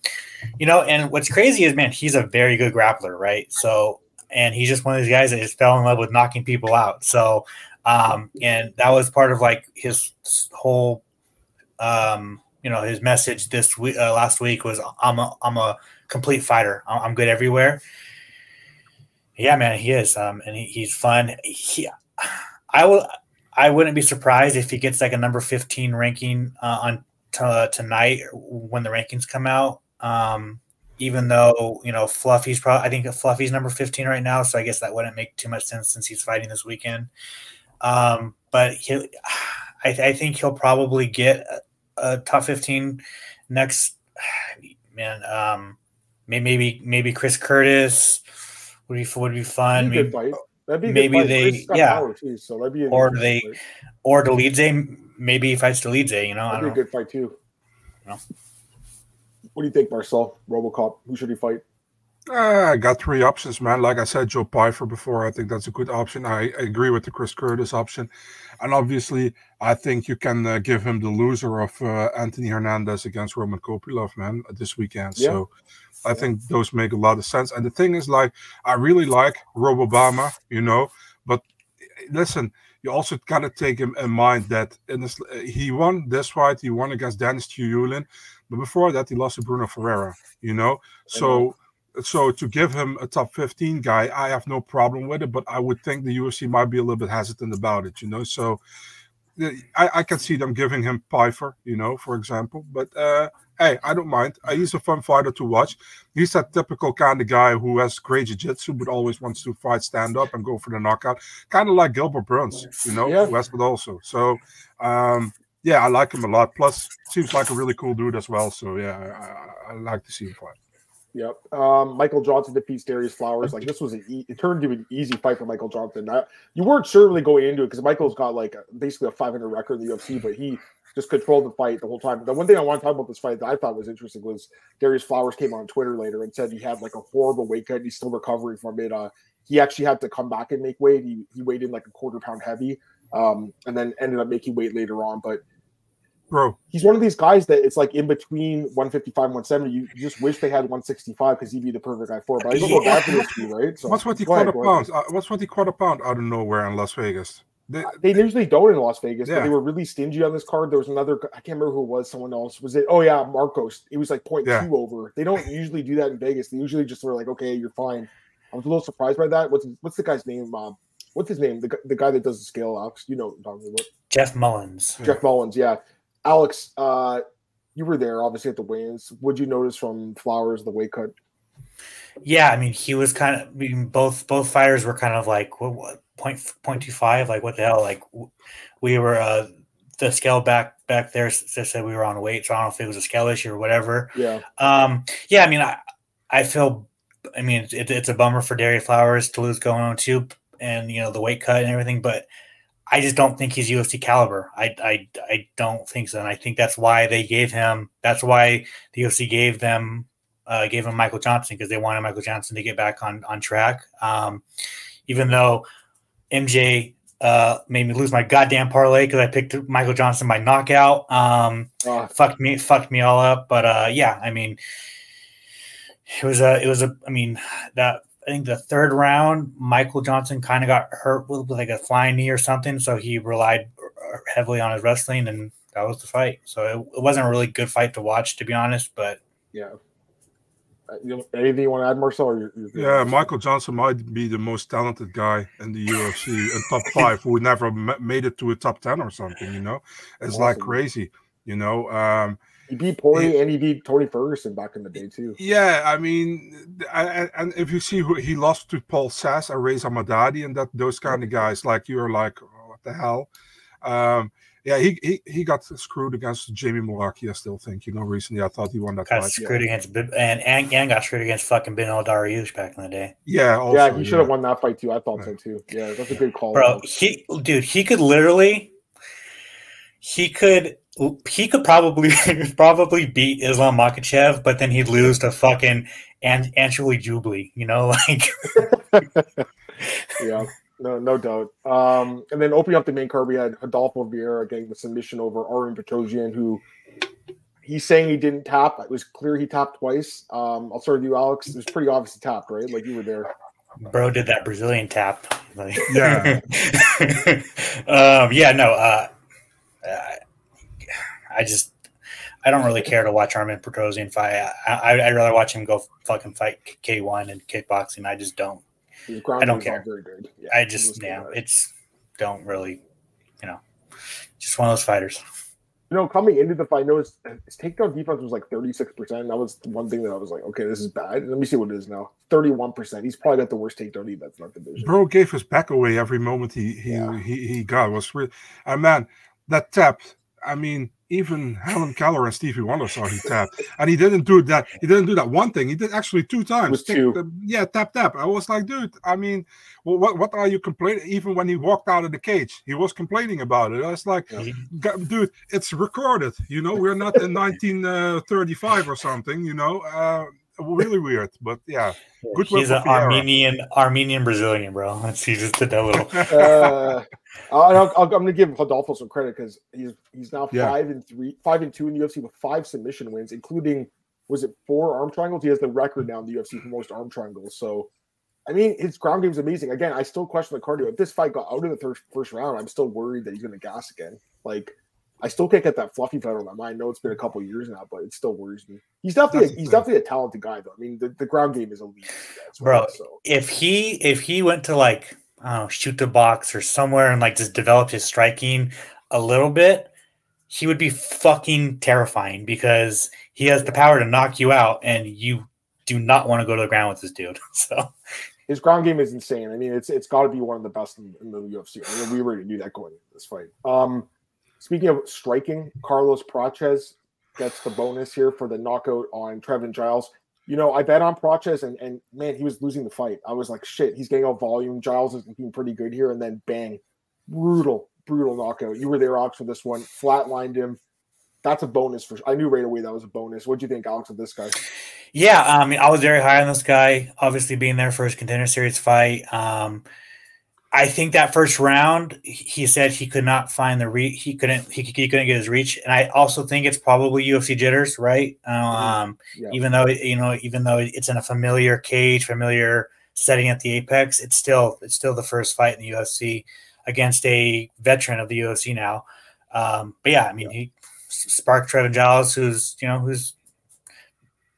you know, and what's crazy is, man, he's a very good grappler, right? So, and he's just one of these guys that just fell in love with knocking people out. So, um, and that was part of like his whole, um, you know, his message this week, uh, last week was, "I'm a, I'm a complete fighter. I'm, good everywhere." Yeah, man, he is, um, and he, he's fun. He, I will, I wouldn't be surprised if he gets like a number 15 ranking uh, on t- tonight when the rankings come out. Um, even though you know Fluffy's probably, I think Fluffy's number 15 right now, so I guess that wouldn't make too much sense since he's fighting this weekend. Um, but he, I, I think he'll probably get a, top 15 next. Man, um, may- maybe maybe Chris Curtis would be would be fun. Be Maybe, fight. That'd be maybe they- yeah. too, so that'd be Or they- fight. or Dolidze, maybe he fights Dolidze. You know, I That'd be a know. good fight too. No. What do you think, Marcel? RoboCop. Who should he fight? Uh, I got three options, man. Like I said, Joe Pyfer before. I think that's a good option. I, I agree with the Chris Curtis option, and obviously, I think you can uh, give him the loser of uh, Anthony Hernandez against Roman Kopylov, man, this weekend. Yeah. So, I think those make a lot of sense. And the thing is, like, I really like Rob Obama, you know, but listen, you also got to take him in mind that in this, he won this fight, he won against Dennis Tuyulin, but before that, he lost to Bruno Ferreira, you know. So, so to give him a top 15 guy, I have no problem with it, but I would think the UFC might be a little bit hesitant about it, you know. So, I, I can see them giving him Pyfer, you know, for example. But uh, hey, I don't mind. Uh, he's a fun fighter to watch. He's that typical kind of guy who has great jiu-jitsu, but always wants to fight stand up and go for the knockout. Kind of like Gilbert Burns, you know, yeah. Westwood also. So, um, yeah, I like him a lot. Plus, seems like a really cool dude as well. So, yeah, I, I like to see him fight. Yep. Um, Michael Johnson defeats Darius Flowers. Like this was an e- it turned to an easy fight for Michael Johnson. I, you weren't really going into it because Michael's got like a, basically a 500 record in the UFC, but he just controlled the fight the whole time. The one thing I want to talk about this fight that I thought was interesting was Darius Flowers came on Twitter later and said he had like a horrible weight cut. He's still recovering from it. Uh, he actually had to come back and make weight. He, he weighed in like a quarter pound heavy, um, and then ended up making weight later on. But bro. He's one of these guys that it's like in between 155 and 170. You, you just wish they had 165 because he'd be the perfect guy for it. But I don't know yeah. this to right? So, what's what he quarter pound? Uh, what's what he quarter pound out of nowhere in Las Vegas? They, uh, they usually don't in Las Vegas, yeah. but they were really stingy on this card. There was another, I can't remember who it was, someone else. Was it? Oh, yeah, Marcos. It was like 0.2 yeah. over. They don't usually do that in Vegas. They usually just sort of like, okay, you're fine. I was a little surprised by that. What's what's the guy's name? Uh, what's his name? The, the guy that does the scale, Alex. You know what I'm talking about. Jeff Mullins. Jeff Mullins, yeah. Alex, uh, you were there obviously at the weigh-ins. What'd you notice from Flowers the weight cut? Yeah, I mean, he was kind of. I mean, both both fighters were kind of like what, what point point two five. Like what the hell? Like we were uh the scale back back there said we were on weight, so I don't know if it was a scale issue or whatever. Yeah. Um. Yeah. I mean, I I feel. I mean, it, it's a bummer for Darius Flowers to lose going on two, and you know the weight cut and everything, but I just don't think he's UFC caliber. I, I, I don't think so. And I think that's why they gave him, that's why the UFC gave them, uh, gave him Michael Johnson because they wanted Michael Johnson to get back on, on track. Um, even though MJ uh, made me lose my goddamn parlay because I picked Michael Johnson by knockout. Um, oh. Fucked me, fucked me all up. But uh, yeah, I mean, it was a, it was a, I mean, that I think the third round, Michael Johnson kind of got hurt with like a flying knee or something, so he relied heavily on his wrestling, and that was the fight. So it, it wasn't a really good fight to watch, to be honest. But yeah, uh, anything you want to add, Marcel? You're, you're yeah, Michael Johnson might be the most talented guy in the UFC, in top five, who never made it to a top ten or something. You know, it's awesome. like crazy. You know, um, he beat Poirier and he beat Tony Ferguson back in the day too. Yeah, I mean, I, and if you see who he lost to Paul Sass and Reza Madadi and that those kind of guys, like you're like, oh, what the hell? Um, yeah, he, he he got screwed against Jamie Mullarkey. I still think you know recently. I thought he won that got fight. Screwed yeah. against and, and and got screwed against fucking Beneil Dariush back in the day. Yeah, also, yeah, he should have won that fight too. I thought so too. Yeah, that's a good call, bro. He dude, he could literally, he could he could probably probably beat Islam Makhachev, but then he'd lose to fucking and Anshul Jubli, you know, like yeah, no, no doubt. Um, and then opening up the main card, we had Rodolfo Vieira getting the submission over Armen Petrosyan, who he's saying he didn't tap. It was clear he tapped twice. Um, I'll start with you, Alex. It was pretty obvious he tapped, right? Like you were there. Bro did that Brazilian tap. Like, yeah. um, yeah, no. Uh, uh, I just I don't really care to watch Armen Petrosyan fight. I, would rather watch him go fucking fight K1 and kickboxing. I just don't. I don't care. Yeah, I just yeah, it's don't really, you know, just one of those fighters. You know, coming into the fight, I know his, his takedown defense was like 36%. That was one thing that I was like, okay, this is bad. Let me see what it is now. 31%. He's probably got the worst takedown defense in that division. Bro gave his back away every moment he he yeah. he, he got. It was really, and uh, man, that tap. I mean, even Helen Keller and Stevie Wonder saw he tapped, and he didn't do that. He didn't do that one thing. He did actually two times. Two. yeah, tap tap. I was like, dude. I mean, well, what what are you complaining? Even when he walked out of the cage, he was complaining about it. I was like, yeah. dude, it's recorded. You know, we're not in 1935 or something. You know. Uh, really weird, but yeah, good. He's an Armenian, Armenian Brazilian, bro. He just did that little. uh, I'll, i am going to give Rodolfo some credit because he's he's now yeah. five and three, five and two in the UFC with five submission wins, including was it four arm triangles? He has the record now in the UFC for most arm triangles. So, I mean, his ground game is amazing. Again, I still question the cardio. If this fight got out of the first first round, I'm still worried that he's going to gas again. Like I still can't get that fluffy fight on my mind. I know it's been a couple years now, but it still worries me. He's definitely a, he's definitely a talented guy, though. I mean, the, the ground game is elite, bro. so. If he if he went to like I know, Chute Boxe or somewhere and like just developed his striking, a little bit, he would be fucking terrifying because he has the power to knock you out, and you do not want to go to the ground with this dude. So his ground game is insane. I mean, it's it's got to be one of the best in, in the UFC. I mean, we already knew that going into this fight. Um, speaking of striking, Carlos Prates gets the bonus here for the knockout on Trevin Giles. You know, I bet on Prates, and and man, he was losing the fight. I was like, shit, he's getting out volume. Giles is looking pretty good here, and then bang, brutal, brutal knockout. You were there, Alex, for this one. Flatlined him. That's a bonus for. I knew right away that was a bonus. What do you think, Alex, of this guy? Yeah, I mean, I was very high on this guy. Obviously, being there for his contender series fight. Um, I think that first round, he said he could not find the reach. He couldn't. He, he couldn't get his reach, and I also think it's probably UFC jitters, right? Mm-hmm. Um, yeah. Even though you know, even though it's in a familiar cage, familiar setting at the apex, it's still it's still the first fight in the UFC against a veteran of the UFC now. Um, but yeah, I mean, yeah. he sparked Trevin Giles, who's you know who's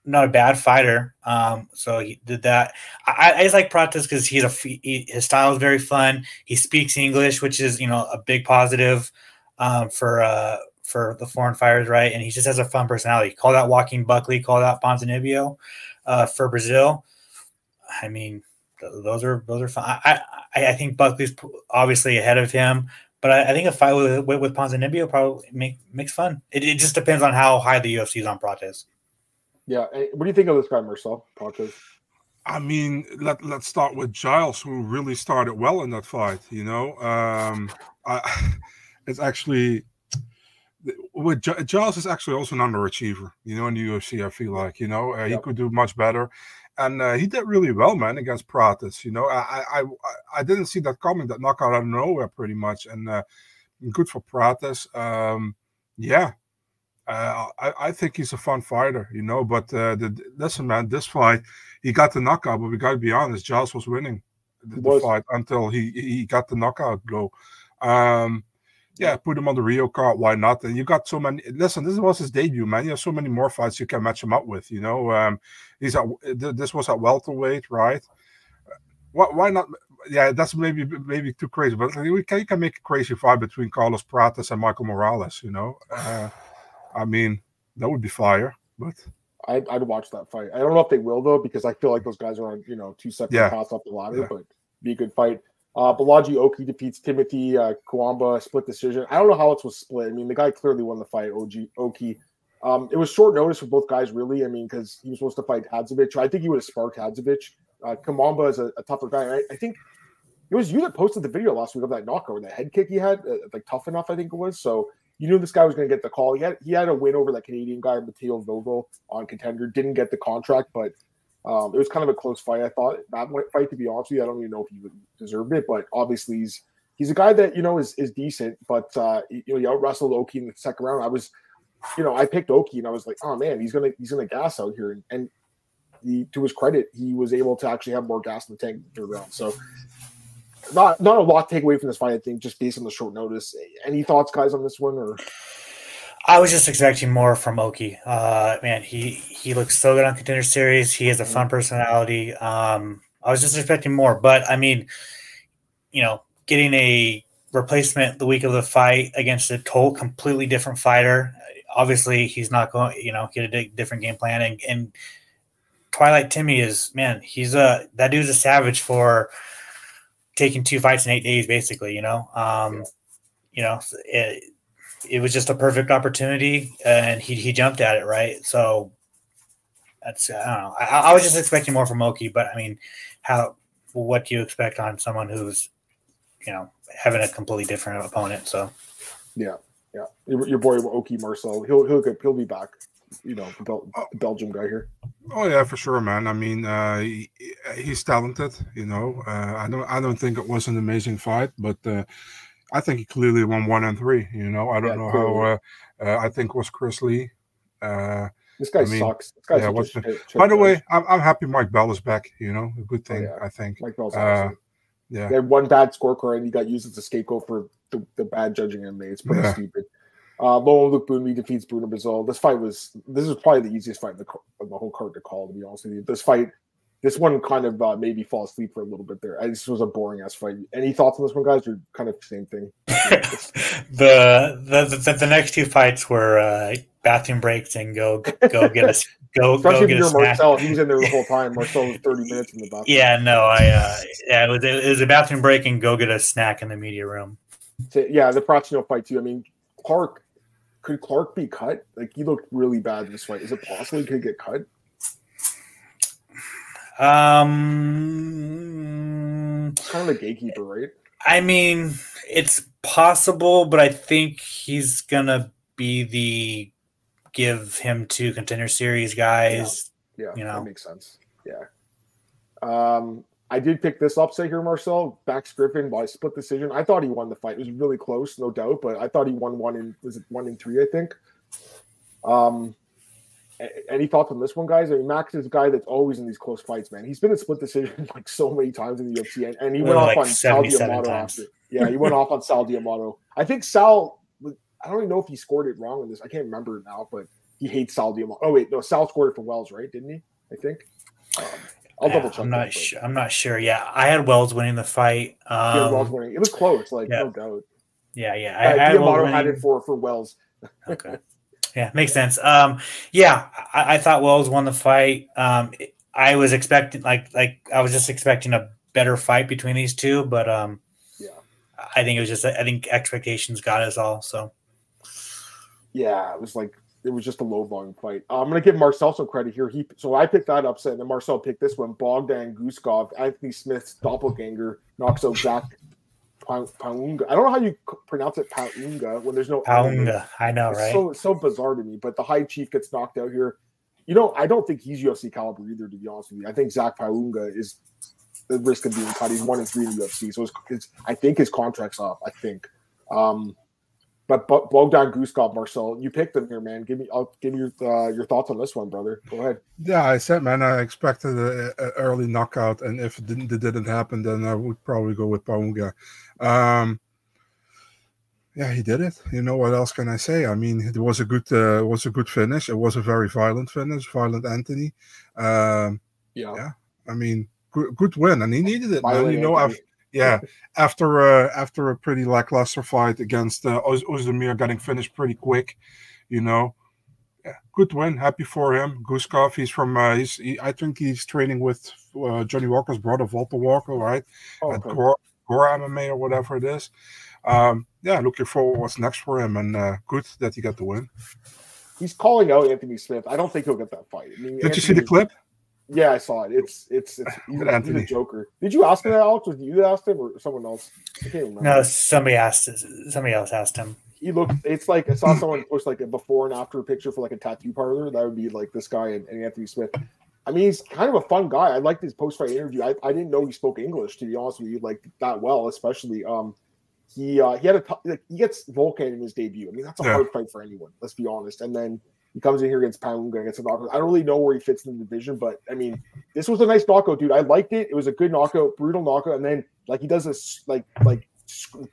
not a bad fighter. Um, so he did that. I, I just like Prates because he's a he, his style is very fun. He speaks English, which is you know a big positive um, for uh, for the foreign fighters, right? And he just has a fun personality. Call that Joaquin Buckley. Call that Ponzinibbio uh, for Brazil. I mean, th- those are those are fun. I, I, I think Buckley's obviously ahead of him. But I, I think a fight with with, with Ponzinibbio probably make, makes fun. It, it just depends on how high the UFC is on Prates. Yeah. What do you think of this guy, Marcel Prates? I mean, let let's start with Giles, who really started well in that fight. You know, um, I, it's actually with Giles is actually also an underachiever. You know, in the UFC, I feel like you know uh, he yep. could do much better, and uh, he did really well, man, against Prates. You know, I I I didn't see that coming, that knockout out of nowhere, pretty much, and uh, good for Prates. Um, yeah, uh, I, I, think he's a fun fighter, you know. But uh, the, listen, man, this fight he got the knockout, but we got to be honest, Giles was winning the, the fight until he he got the knockout blow. Um, yeah, put him on the Rio card. Why not? And you got so many. Listen, this was his debut, man. You have so many more fights you can match him up with. You know, um, he's at this was at welterweight, right? Why, why not? Yeah, that's maybe maybe too crazy, but we can, you can make a crazy fight between Carlos Prates and Michael Morales. You know. Uh, I mean, that would be fire. But I'd, I'd watch that fight. I don't know if they will though, because I feel like those guys are on you know two separate yeah. paths up the ladder. Yeah. But be a good fight. Uh, Bolaji Oki defeats Timothy uh, Cuamba split decision. I don't know how it was split. I mean, the guy clearly won the fight. OG Oki. Um, it was short notice for both guys, really. I mean, because he was supposed to fight Hadzovic. I think he would have sparked Hadzovic. Uh, Cuamba is a, a tougher guy. I, I, think it was you that posted the video last week of that knockout, that head kick he had, uh, like tough enough. I think it was. So you knew this guy was going to get the call. He had he had a win over that Canadian guy, Matteo Vovo, on contender. Didn't get the contract, but um, it was kind of a close fight. I thought that fight, to be honest with you, I don't even know if he deserved it, but obviously he's he's a guy that you know is is decent. But uh, you know, he out wrestled Oki in the second round. I was, you know, I picked Oki and I was like, oh man, he's gonna he's gonna gas out here, and, and he, to his credit, he was able to actually have more gas in the tank in the third round. So not not a lot to take away from this fight. I think just based on the short notice. Any thoughts, guys, on this one? Or I was just expecting more from Oki. Uh, man, he he looks so good on Contender Series. He has a fun mm-hmm. personality. Um, I was just expecting more, but I mean, you know, getting a replacement the week of the fight against a total completely different fighter. Obviously, he's not going. You know, get a different game plan. And, and Twilight Timmy is man. He's a that dude's a savage for taking two fights in eight days, basically. You know, um, you know, it, it was just a perfect opportunity, and he he jumped at it right. So that's I don't know. I, I was just expecting more from Oki, but I mean, how what do you expect on someone who's you know having a completely different opponent? So yeah, yeah, your, your boy Oki Marcel, he'll he'll he'll be back you know Bel- the Belgium guy here. Oh yeah, for sure, man. I mean, uh, he, he's talented. You know, uh, I don't I don't think it was an amazing fight, but uh, I think he clearly won one and three. You know, I don't yeah, know how. Uh, uh, I think was Chris Lee. Uh, this guy I mean, sucks. This yeah, what's the, by the way, I'm, I'm happy Mike Bell is back. You know, a good oh, thing. Oh, yeah. I think. Mike Bell's awesome. Yeah. They had one bad scorecard and he got used as a scapegoat for the, the bad judging and It's pretty yeah. stupid. Uh, Loma Lookboonmee defeats Bruna Brasil. This fight was this is probably the easiest fight in the, in the whole card to call. To be honest with you, this fight this one kind of uh, made me fall asleep for a little bit there. I, this was a boring ass fight. Any thoughts on this one, guys? Or kind of same thing? the, the the the next two fights were uh, bathroom breaks and go go get us go Especially go get a you're snack. Marcel, he was in there the whole time. Marcel was 30 minutes in the bathroom. Yeah, no, I uh, yeah, it was, it was a bathroom break and go get a snack in the media room. So, yeah, the Prachnio fight too. I mean, Clark could Clark be cut? Like he looked really bad in this fight. Is it possible he could get cut? Um, Kind of the gatekeeper, right? I mean, it's possible, but I think he's gonna be the give him to contender series guys. Yeah, You know. that makes sense. Yeah. Um, I did pick this upset here, Marcel. Max Griffin by split decision. I thought he won the fight. It was really close, no doubt, but I thought he won one in was it one in three, I think. Um any thoughts on this one, guys? I mean, Max is a guy that's always in these close fights, man. He's been in split decision like so many times in the UFC, and, and he went Well, off on Sal 77 D'Amato after. Yeah, he went off on Sal D'Amato. I think Sal. I don't even know if he scored it wrong in this. I can't remember now, but he hates Sal D'Amato. Oh wait, no, Sal scored it for Wells, right? Didn't he? I think. Um, I'll Yeah, double check. I'm not sure. I'm not sure. Yeah, I had Wells winning the fight. Yeah, Um, Wells winning. It was close, like yeah. no doubt. yeah, yeah. Uh, I, I had Wells had it for for Wells. Okay. Yeah, makes sense. Um, yeah, I, I thought Wells won the fight. Um, it- I was expecting like like I was just expecting a better fight between these two, but um, Yeah. I think it was just I think expectations got us all. So Yeah, it was like it was just a low volume fight. Uh, I'm gonna give Marcel some credit here. He so I picked that upset, and then Marcel picked this one. Bogdan Guskov, Anthony Smith's doppelganger knocks out Zach Pa- Paunga. I don't know how you pronounce it, Paunga, when there's no Paunga, I know, It's right? so so bizarre to me. But the high chief gets knocked out here. You know, I don't think he's UFC caliber either. To be honest with you, I think Zach Paunga is the risk of being cut. He's one and three in the UFC, so it's, it's I think his contract's up. I think. Um, but Bo- Bogdan Guskov, Marcel, you picked him here, man. Give me, I'll give me your uh, your thoughts on this one, brother. Go ahead. Yeah, I said, man, I expected a, a early knockout, and if it didn't, it didn't happen, then I would probably go with Paunga. Um, yeah, he did it. You know what else can I say? I mean, it was a good, uh, it was a good finish. It was a very violent finish, violent Anthony. Um, Yeah, Yeah. I mean, good, good win, and he needed it, man. You know, Anthony. af- yeah, after uh, after a pretty lackluster fight against uh, Oz- Ozdemir, getting finished pretty quick, you know. Yeah, good win. Happy for him. Guskov, he's from. Uh, he's. He, I think he's training with uh, Johnny Walker's brother, Walter Walker, right? Oh, At okay. Gore, Gore MMA or whatever it is. Um, yeah, looking forward what's next for him, and uh, good that he got the win. he's calling out Anthony Smith. I don't think he'll get that fight. I mean, Did you see the Anthony- clip? Yeah, I saw it. It's it's, it's he's, With a, he's a joker. Did you ask him that, Alex? Or did you ask him or someone else? I can't remember. no, somebody asked somebody else asked him. he looked it's like I saw someone post like a before and after picture for like a tattoo parlor. That would be like this guy and, and Anthony Smith. I mean, he's kind of a fun guy. I liked his post fight interview. I, I didn't know he spoke English to be honest with you, like that well, especially um he uh he had a t- like he gets Volkan in his debut. I mean, that's a Yeah. hard fight for anyone, let's be honest. And then he comes in here against Paunga, gets a knockout. I don't really know where he fits in the division, but I mean, this was a nice knockout, dude. I liked it. It was a good knockout, brutal knockout, and then like he does this like like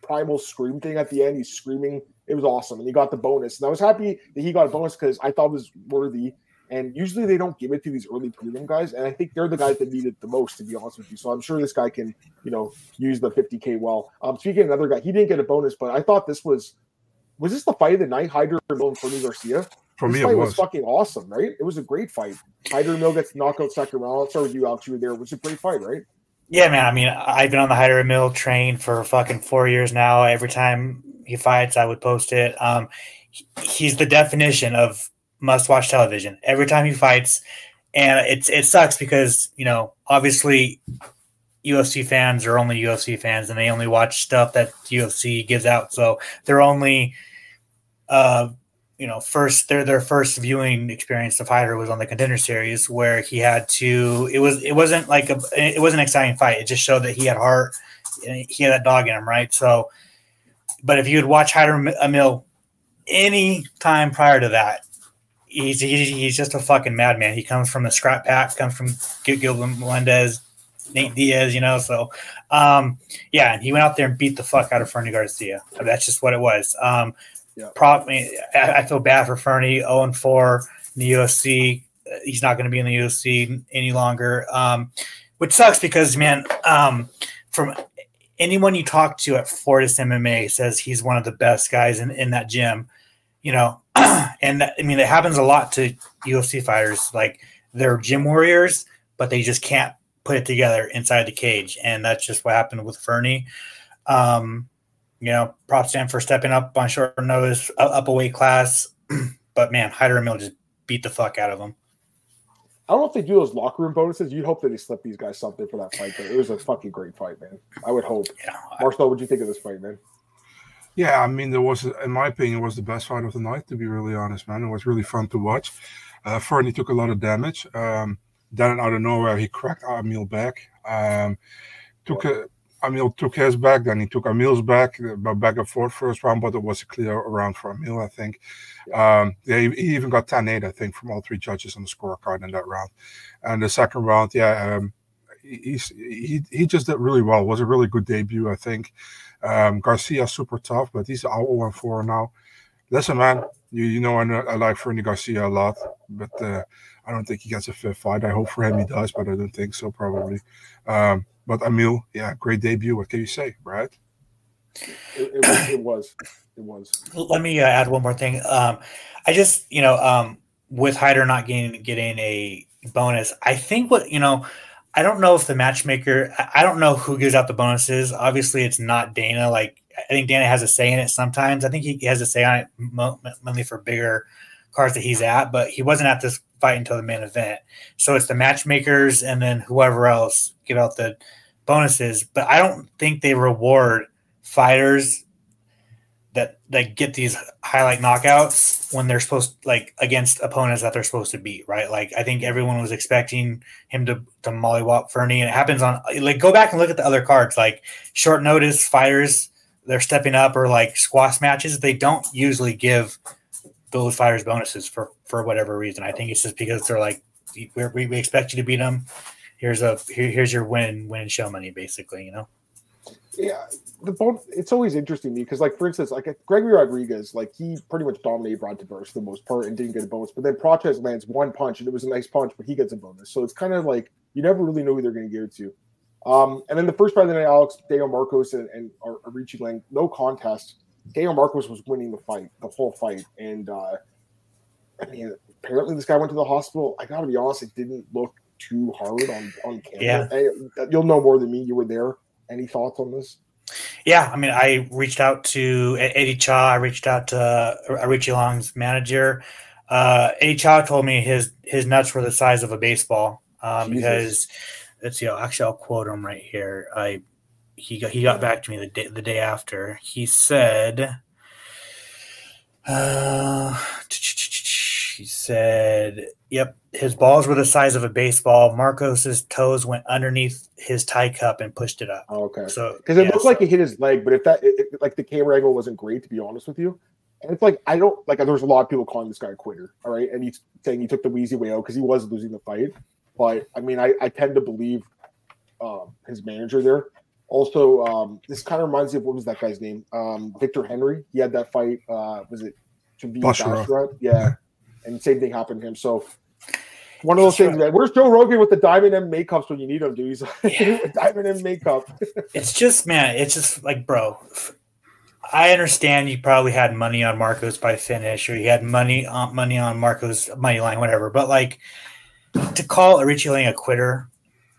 primal scream thing at the end. He's screaming. It was awesome, and he got the bonus. And I was happy that he got a bonus because I thought it was worthy. And usually they don't give it to these early prelim guys, and I think they're the guys that need it the most, to be honest with you. So I'm sure this guy can, you know, use the 50k well. Um, speaking of another guy, he didn't get a bonus, but I thought this was was this the fight of the night? Hyder and Fernie Garcia. For this me, fight it was. was. fucking awesome, right? It was a great fight. Hyder Amil gets knockout second round. I'll start with you, Alex. You were there. It was a great fight, right? Yeah, man. I mean, I've been on the Hyder Amil train for fucking four years now. Every time he fights, I would post it. Um, he's the definition of must-watch television. Every time he fights, and it's it sucks because you know obviously UFC fans are only UFC fans, and they only watch stuff that UFC gives out. So they're only, uh, you know, first their their first viewing experience of Hyder was on the Contender Series, where he had to. It was it wasn't like a it was an exciting fight. It just showed that he had heart, he had that dog in him, right? So, but if you would watch Hyder Amil any time prior to that, he's he's, he's just a fucking madman. He comes from the scrap pack, comes from Gilbert Melendez, Nate Diaz, you know. So, um, yeah, and he went out there and beat the fuck out of Fernie Garcia. That's just what it was. Um, Yeah. I, I feel bad for Fernie, 0 and 4 in the UFC. he's not going to be in the UFC any longer, um, which sucks because man, um, from anyone you talk to at Fortis MMA says he's one of the best guys in, in that gym, you know, and I mean it happens a lot to UFC fighters. Like they're gym warriors, but they just can't put it together inside the cage, and that's just what happened with Fernie. Um, you know, props to him for stepping up on short notice, up a weight class. but man, Hyder and Mill just beat the fuck out of him. I don't know if they do those locker room bonuses. You'd hope that they slip these guys something for that fight. But it was a fucking great fight, man. I would hope. Yeah, Marcel, what do you think of this fight, man? Yeah, I mean, there was, in my opinion, was the best fight of the night. To be really honest, man, it was really fun to watch. Uh, Fernie took a lot of damage. Um, then out of nowhere, he cracked Amil back. Um, took a Amil took his back, then he took Amil's back, but back and forth first round, but it was a clear round for Amil, I think. Um, yeah, he, he, even got 10 8, I think, from all three judges on the scorecard in that round. And the second round, yeah, um, he, he, he just did really well. It was a really good debut, I think. Um, Garcia super tough, but he's out 0 4 now. Listen, man, you, you know I, I like Fernie Garcia a lot, but uh, I don't think he gets a fifth fight. I hope for him he does, but I don't think so, probably. Um, but Amil, yeah, great debut. What can you say, Brad? It, it, was, it was. It was. Let me uh, add one more thing. Um, I just, you know, um, with Hyder not getting getting a bonus, I think what you know, I don't know if the matchmaker. I don't know who gives out the bonuses. Obviously, it's not Dana. Like I think Dana has a say in it sometimes. I think he has a say on it mainly for bigger cards that he's at, but he wasn't at this fight until the main event. So it's the matchmakers and then whoever else give out the bonuses. But I don't think they reward fighters that that get these highlight knockouts when they're supposed like against opponents that they're supposed to beat, right? Like I think everyone was expecting him to to mollywop Fernie, and it happens on like go back and look at the other cards, like short notice fighters, they're stepping up or like squash matches. They don't usually give those fighters bonuses for for whatever reason. I think it's just because they're like, we, we expect you to beat them. Here's a here, here's your win win show money, basically. You know. Yeah, the bone. It's always interesting to me because, like, for instance, like Gregory Rodrigues, like he pretty much dominated Brad Tavares for the most part and didn't get a bonus. But then Prochazka lands one punch and it was a nice punch, but he gets a bonus. So it's kind of like you never really know who they're going to give it to. Um, and then the first fight of the night, Alex Dale Marcos and, and Aoriqileng, Lang, no contest. Daniel Marcos was winning the fight, the whole fight, and uh, I mean, apparently this guy went to the hospital. I got to be honest, it didn't look too hard on on camera. Yeah. you'll know more than me. You were there. Any thoughts on this? Yeah, I mean, I reached out to Eddie Cha. I reached out to uh, Long's manager. Uh, Eddie Cha told me his his nuts were the size of a baseball um, because let's see. Actually, I'll quote him right here. I he got he got back to me the day the day after. He said, uh, he said, "Yep, his balls were the size of a baseball. Marcos's toes went underneath his tie cup and pushed it up. Oh, okay, so because it yeah, looked so. like he hit his leg, but if that it, like the camera angle wasn't great, to be honest with you." And it's like I don't like. There's a lot of people calling this guy a quitter. All right, and he's saying he took the wheezy way out because he was losing the fight. But I mean, I, I tend to believe um, his manager there. Also, um, this kind of reminds me of what was that guy's name? Um, Victor Henry. He had that fight. Uh, was it to be Yeah, and same thing happened to him. So one of those things, man. Where's Joe Rogan with the Diamond M makeups when you need him, dude? He's yeah. Diamond M makeup. it's just, man. It's just like, bro. I understand you probably had money on Marcos by finish, or you had money on money on Marcos money line, whatever. But like to call Aoriqileng a quitter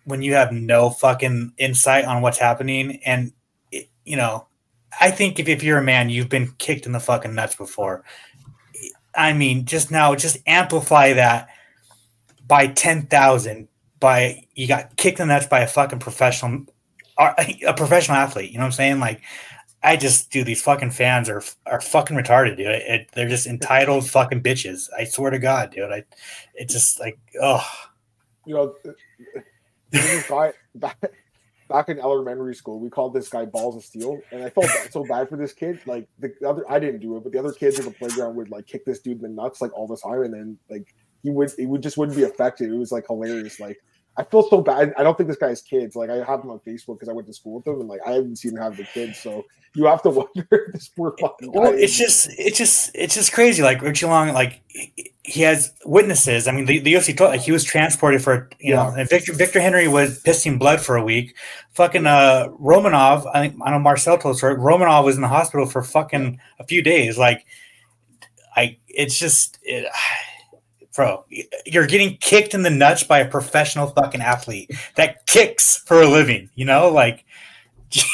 when you have no fucking insight on what's happening and it, you know i think if, if you're a man you've been kicked in the fucking nuts before i mean just now just amplify that by 10,000 by you got kicked in the nuts by a fucking professional a professional athlete you know what i'm saying like I just do these fucking fans are are fucking retarded, dude. It, it, they're just entitled fucking bitches. I swear to God, dude. I it just like oh, you know, guy back, back in elementary school, we called this guy balls of steel, and I felt so bad for this kid. Like the other, I didn't do it, but the other kids in the playground would like kick this dude in the nuts like all the time, and then like he would, he would just wouldn't be affected. It was like hilarious. Like I feel so bad. I don't think this guy has kids. Like I have him on Facebook because I went to school with him, and like I haven't seen him have the kids. So you have to wonder if this poor fucking. Well, it's just, it's just, it's just crazy. Like Richie Long, like he- has witnesses. I mean, the, the UFC told like he was transported for, you know, and Victor Victor Henry was pissing blood for a week. Fucking uh Romanov, I think I know Marcel told us, right? Romanov was in the hospital for fucking a few days. Like, I, it's just, it, bro, you're getting kicked in the nuts by a professional fucking athlete that kicks for a living. You know, like.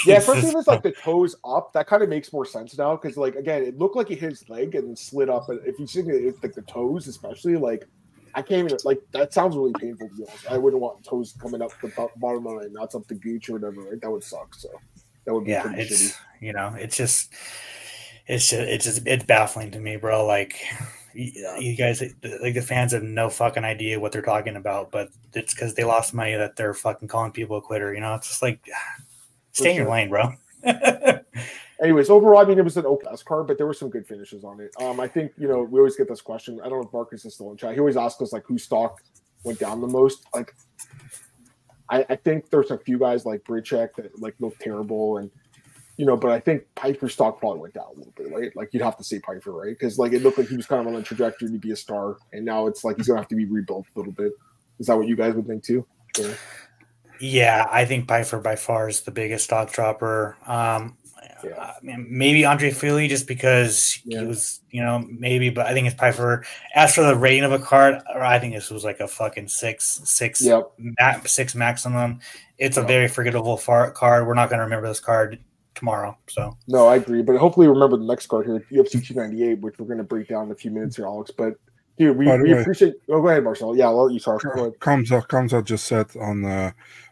Yeah, especially if Jesus it's like the toes up, that kind of makes more sense now. Because like again, it looked like he hit his leg and slid up. But if you see it, it's like the toes, especially like I can't even like that sounds really painful to be honest. I wouldn't want toes coming up the bottom of my nuts up the gooch or whatever. Right? That would suck. So that would be yeah pretty it's shitty. you know it's just it's just it's just it's baffling to me bro like you, you guys like the fans have no fucking idea what they're talking about but it's because they lost money that they're fucking calling people a quitter you know it's just like stay in your lane bro Anyways, overall, I mean, it was an okay card, but there were some good finishes on it. Um, I think you know we always get this question. I don't know if Marcus is still in chat. He always asks us like whose stock went down the most. Like, I, I think there's a few guys like Bryczek that like look terrible, and you know, but I think Pyfer's stock probably went down a little bit, right? Like you'd have to say Pyfer, right? Because like it looked like he was kind of on a trajectory to be a star, and now it's like he's gonna have to be rebuilt a little bit. Is that what you guys would think too? Yeah. yeah i think Pyfer by far is the biggest stock dropper um Yeah. I mean, maybe Andre Fili just because Yeah. he was, you know, maybe, but I think it's Pyfer. As for the rating of a card, I think this was like a fucking six, six, Yep. ma- six maximum. It's a very forgettable far- card. We're not going to remember this card tomorrow. So No, I agree. But hopefully, remember the next card here, UFC 298, which we're going to break down in a few minutes here, Alex. But dude, we, we way- appreciate. Oh, go ahead, Marcel. Yeah, I'll let you talk. Kamza Kamza just said on uh,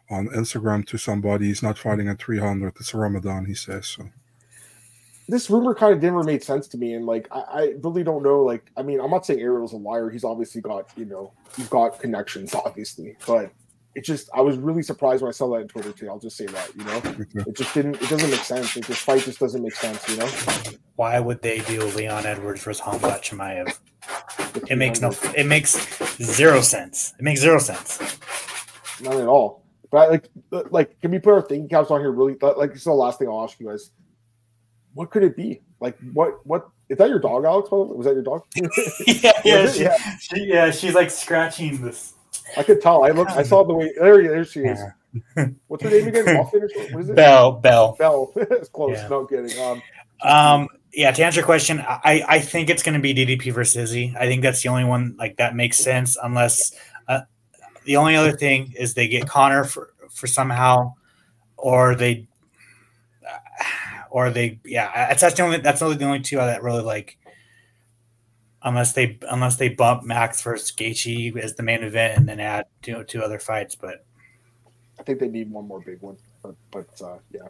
on Instagram to somebody he's not fighting at 300. It's Ramadan, he says. So This rumor kind of never made sense to me, and like I, I really don't know. Like, I mean, I'm not saying Ariel's a liar. He's obviously got you know he's got connections, obviously, but. It just, I was really surprised when I saw that in Twitter too. I'll just say that, you know, it just didn't, it doesn't make sense. Like, this fight just doesn't make sense, you know. why would they do Leon Edwards versus Hamzat Chimaev? The It makes no it makes zero sense. It makes zero sense. Not at all. But like, like, can we put our thinking caps on here? Really, like, this is the last thing I'll ask you guys. What could it be? Like, what, what is that? Your dog, Alex? by? Was that your dog? yeah, yeah, she, Yeah. she, yeah, she's like scratching this. I could tell. I looked. I saw the way. There, there she is. What's her name again? Muffin or something? What is it? Bell, Bell. Bell. it's close. Yeah. No kidding. Um, Um, yeah, to answer your question, I, I think it's going to be DDP versus Izzy. I think that's the only one like that makes sense. Unless uh, the only other thing is they get Conor for for somehow, or they, or they yeah. That's that's the only that's only the only two that really like. Unless they unless they bump Max versus Gaethje as the main event and then add two two other fights, but I think they need one more big one. But, but uh, yeah,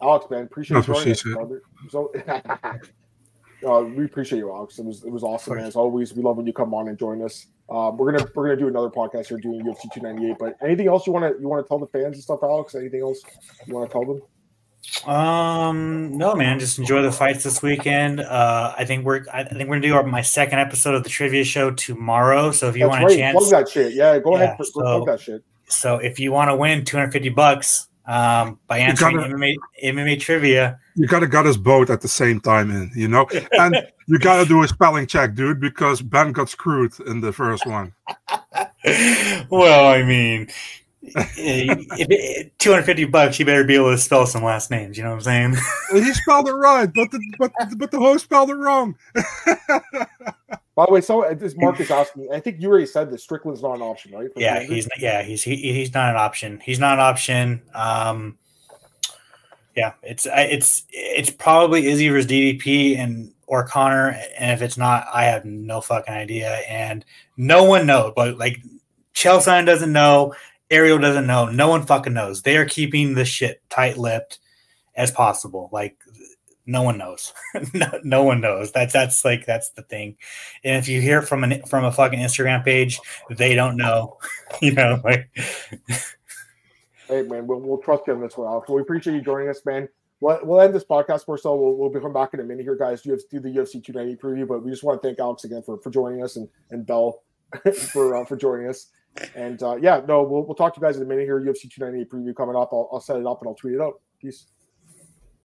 Alex, man, appreciate you joining us, brother. So, uh, we appreciate you, Alex. It was it was awesome, man. As always, we love when you come on and join us. Um, we're gonna we're gonna do another podcast here doing UFC 298. But anything else you want to you want to tell the fans and stuff, Alex? Anything else you want to tell them? Um, no, man, just enjoy the fights this weekend. Uh, I think we're, I think we're gonna do our, my second episode of the trivia show tomorrow. So if you That's want right. a chance, Plug that shit. Yeah, go Yeah, ahead. Plug so- that shit. so if you want to win 250 bucks, um, by answering gotta- MMA, MMA trivia, you gotta got us both at the same time in, you know, and you gotta do a spelling check, dude, because Ben got screwed in the first one. well, I mean, if it, 250 bucks, you better be able to spell some last names. You know what I'm saying? He spelled it right, but the but but the host spelled it wrong. By the way, so uh, this Marcus asking. I think you already said this. Strickland's not an option, right? for yeah, 300? he's yeah, he's he, he's not an option. He's not an option. Um, yeah, it's it's it's probably Izzy versus DDP and or Conor, and if it's not, I have no fucking idea, and no one knows. But like, Chelsea doesn't know, Ariel doesn't know, no one fucking knows. They are keeping the shit tight-lipped as possible. Like, no one knows. no, no one knows. That's that's like that's the thing. And if you hear from an from a fucking Instagram page, they don't know. you know, like Hey man, we'll, we'll trust you on this one, Alex. We appreciate you joining us, man. We'll, we'll end this podcast for so we'll, we'll be coming back in a minute here, guys. To do the UFC 290 preview, but we just want to thank Alex again for, for joining us and and Bell for uh, for joining us. And uh, yeah, no, we'll, we'll talk to you guys in a minute here. UFC 298 preview coming up. I'll, I'll set it up and I'll tweet it out. Peace.